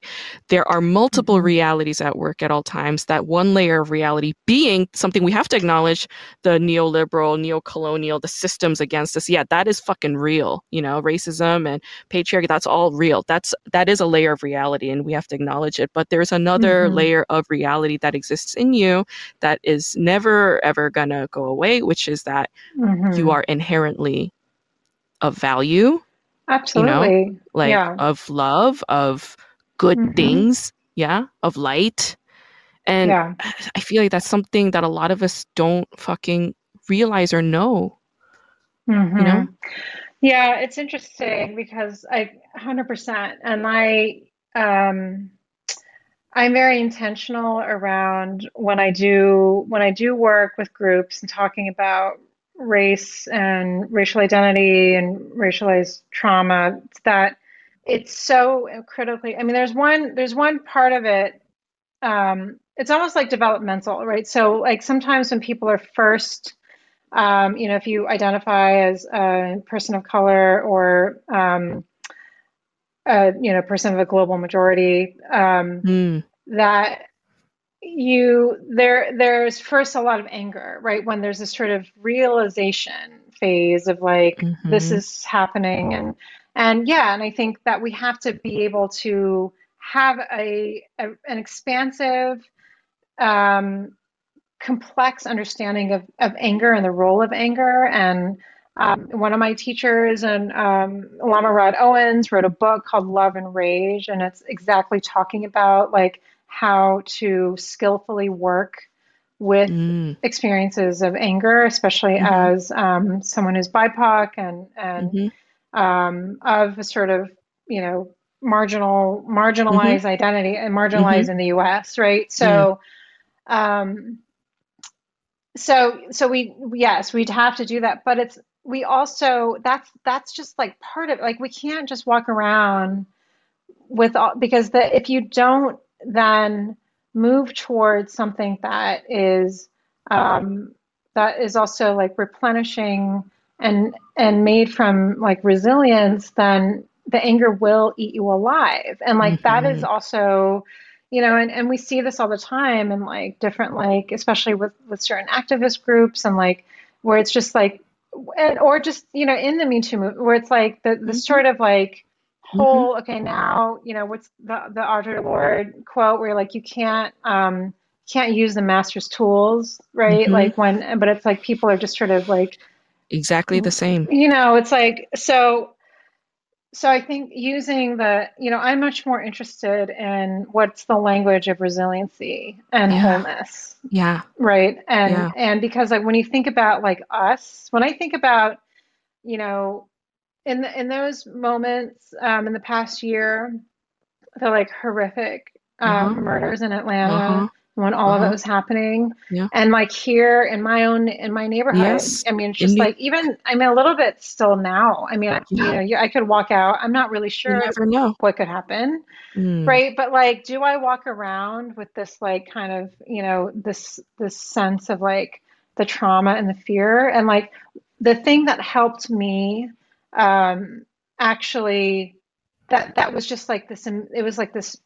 There are multiple Mhm. realities at work at all times. That one layer of reality being something we have to acknowledge the neoliberal, neo-colonial, the systems against us. Yeah, that is fucking real. You know, racism and patriarchy, that's all real. That's that is a layer of reality and we have to acknowledge it. But there's another Mhm. layer of reality that exists in you that is never ever gonna go away, which is that you are inherently of value, Absolutely. like Yeah. of love, of good Mhm. things, yeah, of light. And Yeah. [SIGHS] I feel like that's something that a lot of us don't fucking realize or know, you know? Mhm. Yeah, it's interesting because I 100% and I um I'm very intentional around when I do when I do work with groups and talking about race and racial identity and racialized trauma it's that it's so critically I mean there's one there's one part of it um it's almost like developmental right? So like sometimes when people are first um, you know, if you identify as a person of color or, um, a, you know, person of a global majority, um, Mm, that you there there's first a lot of anger, right? When there's this sort of realization phase of like this mhm, is happening and and yeah, and I think that we have to be able to have a, a an expansive um, complex understanding of, of anger and the role of anger. And um, one of my teachers and um, Lama Rod Owens wrote a book called Love and Rage, and it's exactly talking about like how to skillfully work with mm, experiences of anger, especially mhm, as um, someone who's BIPOC and and mhm, um, of a sort of you know marginal marginalized identity and marginalized mhm, in the U.S. Right, mm, so. Um, so so we yes we'd have to do that but it's we also that's that's just like part of like we can't just walk around with all because the if you don't then move towards something that is um that is also like replenishing and and made from like resilience then the anger will eat you alive and like that is mhm, also you know, and, and we see this all the time in like different, like, especially with, with certain activist groups and like, where it's just like, and, or just, you know, in the Me Too movement, where it's like the, the mm-hmm. sort of like whole, mm-hmm. okay, now, you know, what's the, the Audre Lorde quote where like, you can't, um, can't use the master's tools, right? Mm-hmm. Like when, but it's like people are just sort of like, exactly the same. You know, it's like, so so I think using the, you know, I'm much more interested in what's the language of resiliency and yeah. wholeness. Yeah. Right. And yeah. and because like when you think about like us, when I think about, you know, in the, in those moments um, in the past year, the like horrific um, uh-huh. murders in Atlanta, uh-huh when all uh-huh. of it was happening. Yeah. And like here in my own in my neighborhood, yes. I mean, it's just like even I mean a little bit still now. I mean, yeah. you know, I could walk out. I'm not really sure what could happen, mm. right? But like, do I walk around with this like kind of you know this this sense of like the trauma and the fear and like the thing that helped me um actually that that was just like this it was like this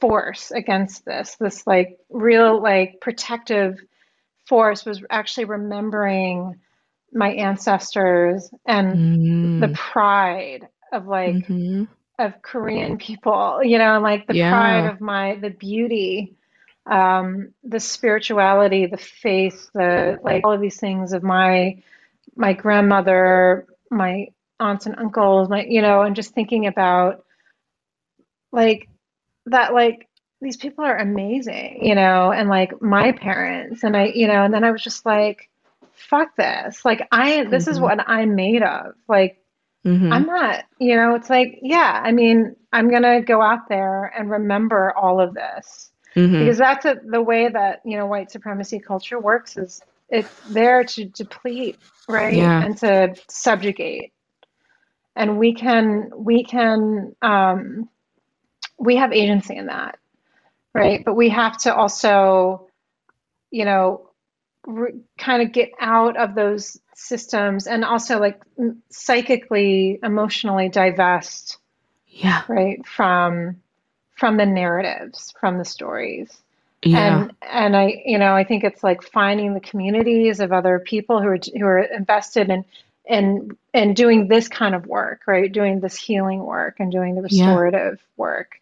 force against this this like real like protective force was actually remembering my ancestors and mm. the pride of like mm-hmm. of korean people you know like the yeah. pride of my the beauty um the spirituality the faith the like all of these things of my my grandmother my aunts and uncles my you know and just thinking about like that like these people are amazing, you know, and like my parents and I, you know, and then I was just like, fuck this. Like I this mm-hmm. is what I'm made of. Like mm-hmm. I'm not, you know, it's like, yeah, I mean, I'm gonna go out there and remember all of this. Mm-hmm. Because that's a, the way that, you know, white supremacy culture works is it's there to deplete, right? Yeah. And to subjugate. And we can we can um we have agency in that, right? But we have to also, you know, re- kind of get out of those systems and also like psychically, emotionally divest, yeah, right from from the narratives, from the stories. Yeah. And and I you know I think it's like finding the communities of other people who are who are invested in in in doing this kind of work, right? Doing this healing work and doing the restorative yeah. work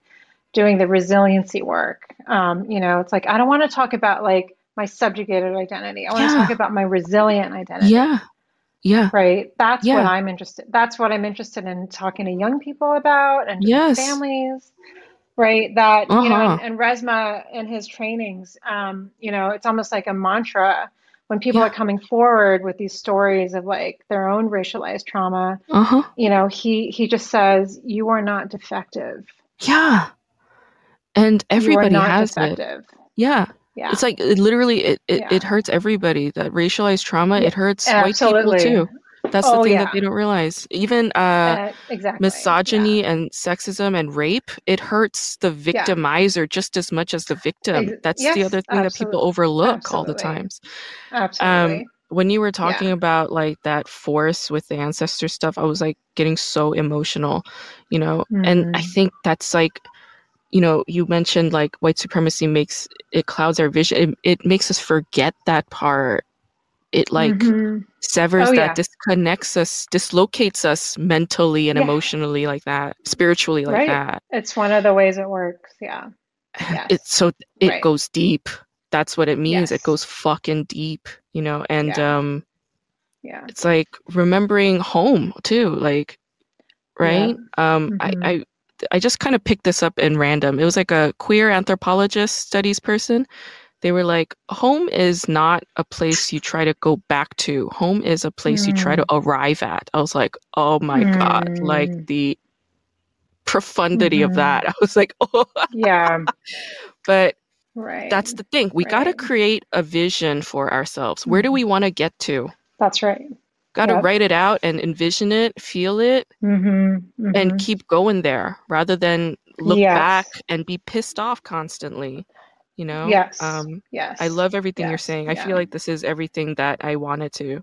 doing the resiliency work. Um, you know, it's like I don't want to talk about like my subjugated identity. I want yeah. to talk about my resilient identity. Yeah. Yeah. Right. That's yeah. what I'm interested. That's what I'm interested in talking to young people about and yes. families. Right. That uh-huh. you know, uh-huh. and, and, Resmaa in his trainings, um, you know, it's almost like a mantra when people yeah. are coming forward with these stories of like their own racialized trauma. Uh-huh. You know, he he just says, "You are not defective." Yeah and everybody has defective. it. Yeah. Yeah. It's like it literally it, it, yeah. it hurts everybody. That racialized trauma, yeah. it hurts white people too. That's oh, the thing yeah. that they don't realize. Even uh, uh exactly. misogyny and sexism and rape, it hurts the victimizer just as much as the victim. That's yes, the other thing absolutely. that people overlook absolutely. all the times. Absolutely. Um, when you were talking about like that force with the ancestor stuff, I was like getting so emotional, you know, mm-hmm. and I mm-hmm. think that's like you know, you mentioned like white supremacy makes it clouds our vision. It, it makes us forget that part. It like mm-hmm. severs oh, that, yeah. disconnects us, dislocates us mentally and yeah. emotionally like that, spiritually like right. that. It's one of the ways it works. Yeah. [SIGHS] Yes. It's so it right. goes deep. That's what it means. Yes. It goes fucking deep, you know, and yeah. um yeah. It's like remembering home too, like right? Um mm-hmm. I I I just kind of picked this up in random. It was like a queer anthropologist studies person. They were like, home is not a place you try to go back to. Home is a place mm. you try to hmm. arrive at. I was like, oh my mm. God, like hmm. the profundity mm-hmm. of that. [LAUGHS] I was like, [LAUGHS] oh. Yeah. but right. that's the thing. We right. got to create a vision for ourselves. Where do mm-hmm. we want to get to? That's right. Got to yep. write it out and envision it, feel it, mm-hmm, mm-hmm. and keep going there rather than look yes. back and be pissed off constantly. You know? Yes. Um, yes. I love everything yes. you're saying. I feel like this is everything that I wanted to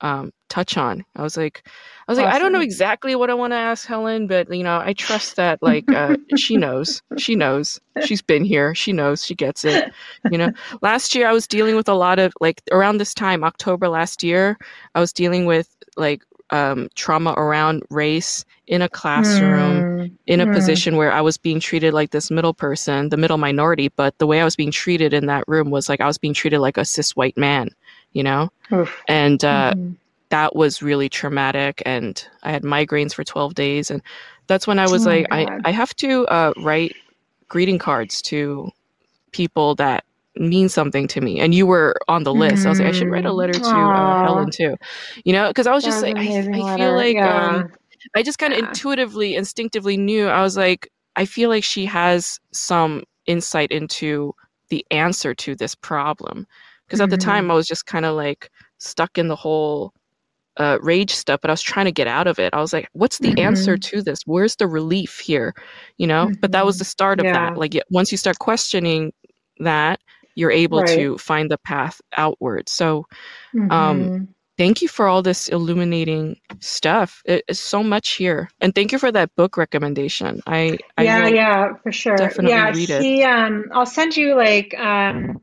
um, touch on. I was like, I was like, I don't know exactly what I want to ask Helen, but you know, I trust that like uh, she knows. She knows. She's been here. She knows. She gets it. You know, [LAUGHS] last year I was dealing with a lot of like around this time, October last year, I was dealing with like um, trauma around race in a classroom Mm, in a mm, position where I was being treated like this middle person, the middle minority, but the way I was being treated in that room was like I was being treated like a cis white man, you know? oof. And uh, Mhm. that was really traumatic. And I had migraines for 12 days. And that's when I was Oh like, I, I have to uh, write greeting cards to people that mean something to me. And you were on the list. I was like, I should write a Mm. letter to uh, Helen too, you know? Because I was just like, I, I feel like, Yeah. um, I just kind of Yeah. intuitively, instinctively knew. I was like, I feel like she has some insight into the answer to this problem. Because at the hmm time, I was just kind of like stuck in the whole uh, rage stuff, but I was trying to get out of it. I was like, what's the answer hmm to this? Where's the relief here? You know? But that was hmm the start of that. Like, once you start questioning that, you're able Right. to find the path outward. So, um, hmm thank you for all this illuminating stuff. It is so much here, and thank you for that book recommendation. I I Yeah, yeah, for sure. definitely Yeah, read it. he um I'll send you like um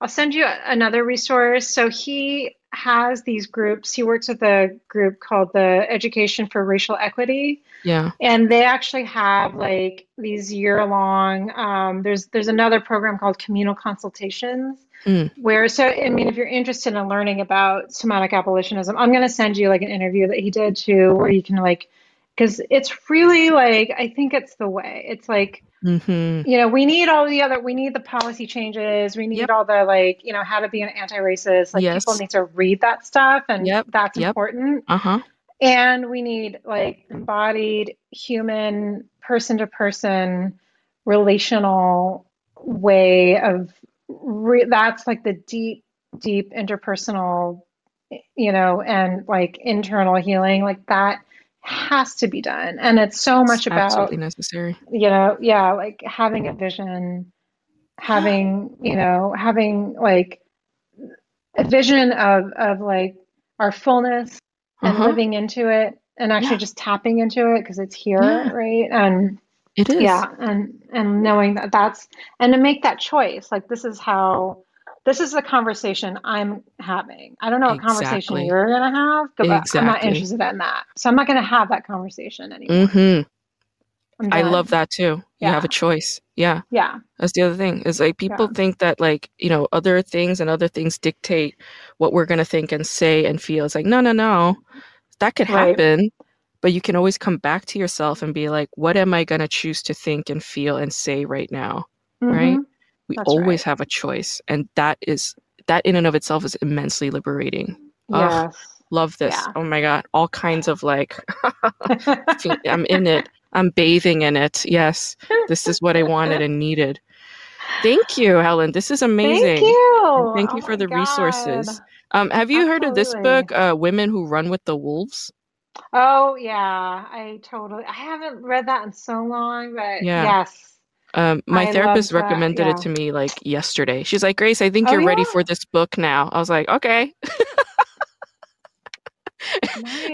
I'll send you another resource. So he has these groups. He works with a group called the Education for Racial Equity, Yeah. and they actually have like these year-long um there's there's another program called Communal Consultations Mm. where so I mean if you're interested in learning about somatic abolitionism, I'm going to send you like an interview that he did too where you can like because it's really like I think it's the way. It's like Mm-hmm. you know, we need all the other, we need the policy changes. We need Yep. all the like, you know, how to be an anti-racist. Like people need to read that stuff and Yep. that's Yep. important. Uh huh. And we need like embodied human person to person relational way of re that's like the deep, deep interpersonal, you know, and like internal healing. Like that has to be done. And it's so It's much about absolutely necessary. you know, yeah, like having a vision, having, [GASPS] you know, having like a vision of of like our fullness and huh. living into it and actually Yeah. just tapping into it because it's here, Yeah. right? And It is yeah, and and knowing that that's and to make that choice, like this is how this is the conversation I'm having. I don't know what conversation you're gonna have, but I'm not interested in that. So I'm not gonna have that conversation anymore. Mm-hmm. I'm love that too. You have a choice. Yeah. yeah, That's the other thing. Is like people yeah. think that like, you know, other things and other things dictate what we're gonna think and say and feel. It's like, no, no, no. That could Right. happen, but you can always come back to yourself and be like, what am I gonna choose to think and feel and say right now? Right? We That's always right. have a choice. And that is that in and of itself is immensely liberating. Ugh, Yes. love this. Yeah. Oh my God. All kinds of like [LAUGHS] [LAUGHS] I'm in it. I'm bathing in it. Yes. This is what I wanted and needed. Thank you, Helen. This is amazing Thank you. And thank Oh you for the God. resources. Um, have you heard of this book, uh, Women Who Run with the Wolves? Oh yeah, I totally. I haven't read that in so long, but Yeah. yes, Um, my I therapist recommended it to me like yesterday. She's like, Grace, I think Oh you're ready for this book now. I was like, okay. [LAUGHS]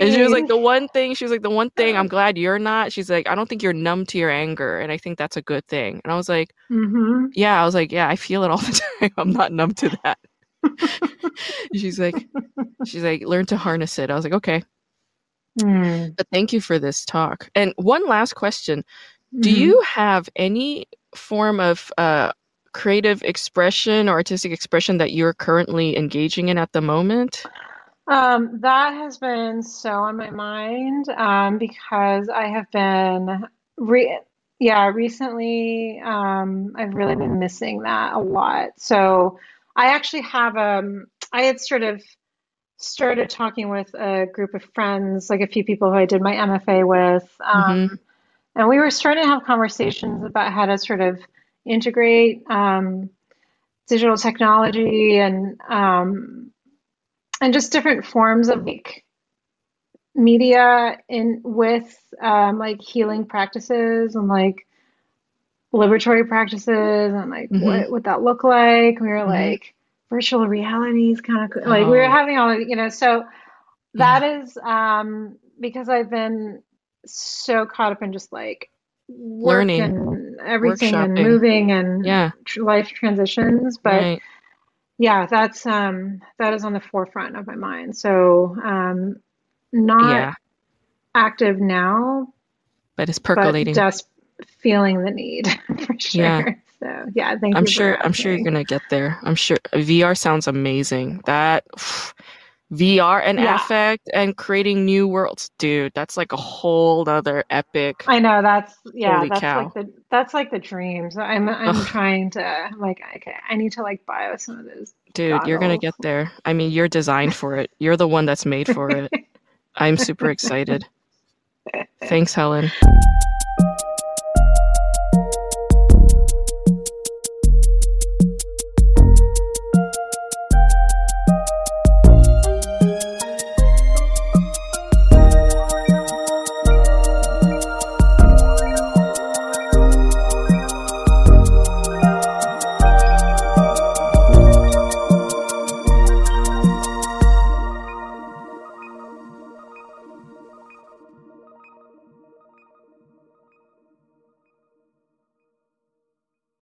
And she was like, the one thing, she was like, the one thing I'm glad you're not. She's like, I don't think you're numb to your anger. And I think that's a good thing. And I was like, Mm-hmm. yeah, I was like, yeah, I feel it all the [LAUGHS] time. I'm not numb to that. [LAUGHS] she's like, she's like, learn to harness it. I was like, okay. Mm. But thank you for this talk. And one last question. Do hmm you have any form of uh, creative expression or artistic expression that you're currently engaging in at the moment? Um, that has been so on my mind, um, because I have been re yeah, recently, um, I've really been missing that a lot. So I actually have um I had sort of started talking with a group of friends, like a few people who I did my MFA with, Mm-hmm. And we were starting to have conversations about how to sort of integrate um, digital technology and um, and just different forms of like media in with um, like healing practices and like liberatory practices and like Mm-hmm. what would that look like? We were Mm-hmm. like virtual reality is kind of like we were Oh, having all of, you know so that Yeah. is um because I've been so caught up in just like Learning, and everything and moving and Yeah. life transitions. But Right. yeah, that's um that is on the forefront of my mind. So um not Yeah. active now, But it's but percolating. just feeling the need [LAUGHS] for Yeah. sure. So yeah, thank you. I'm sure I'm sure you're gonna get there. I'm sure VR sounds amazing. That [SIGHS] VR and Yeah. affect and creating new worlds. Dude, that's like a whole other epic. I know that's yeah, Holy that's cow. like the that's like the dream. So I'm I'm Ugh, trying to like okay, I need to like buy some of those dude, you're gonna get there. I mean, you're designed for it. You're the one that's made for it. [LAUGHS] I'm super excited. [LAUGHS] Thanks, Helen.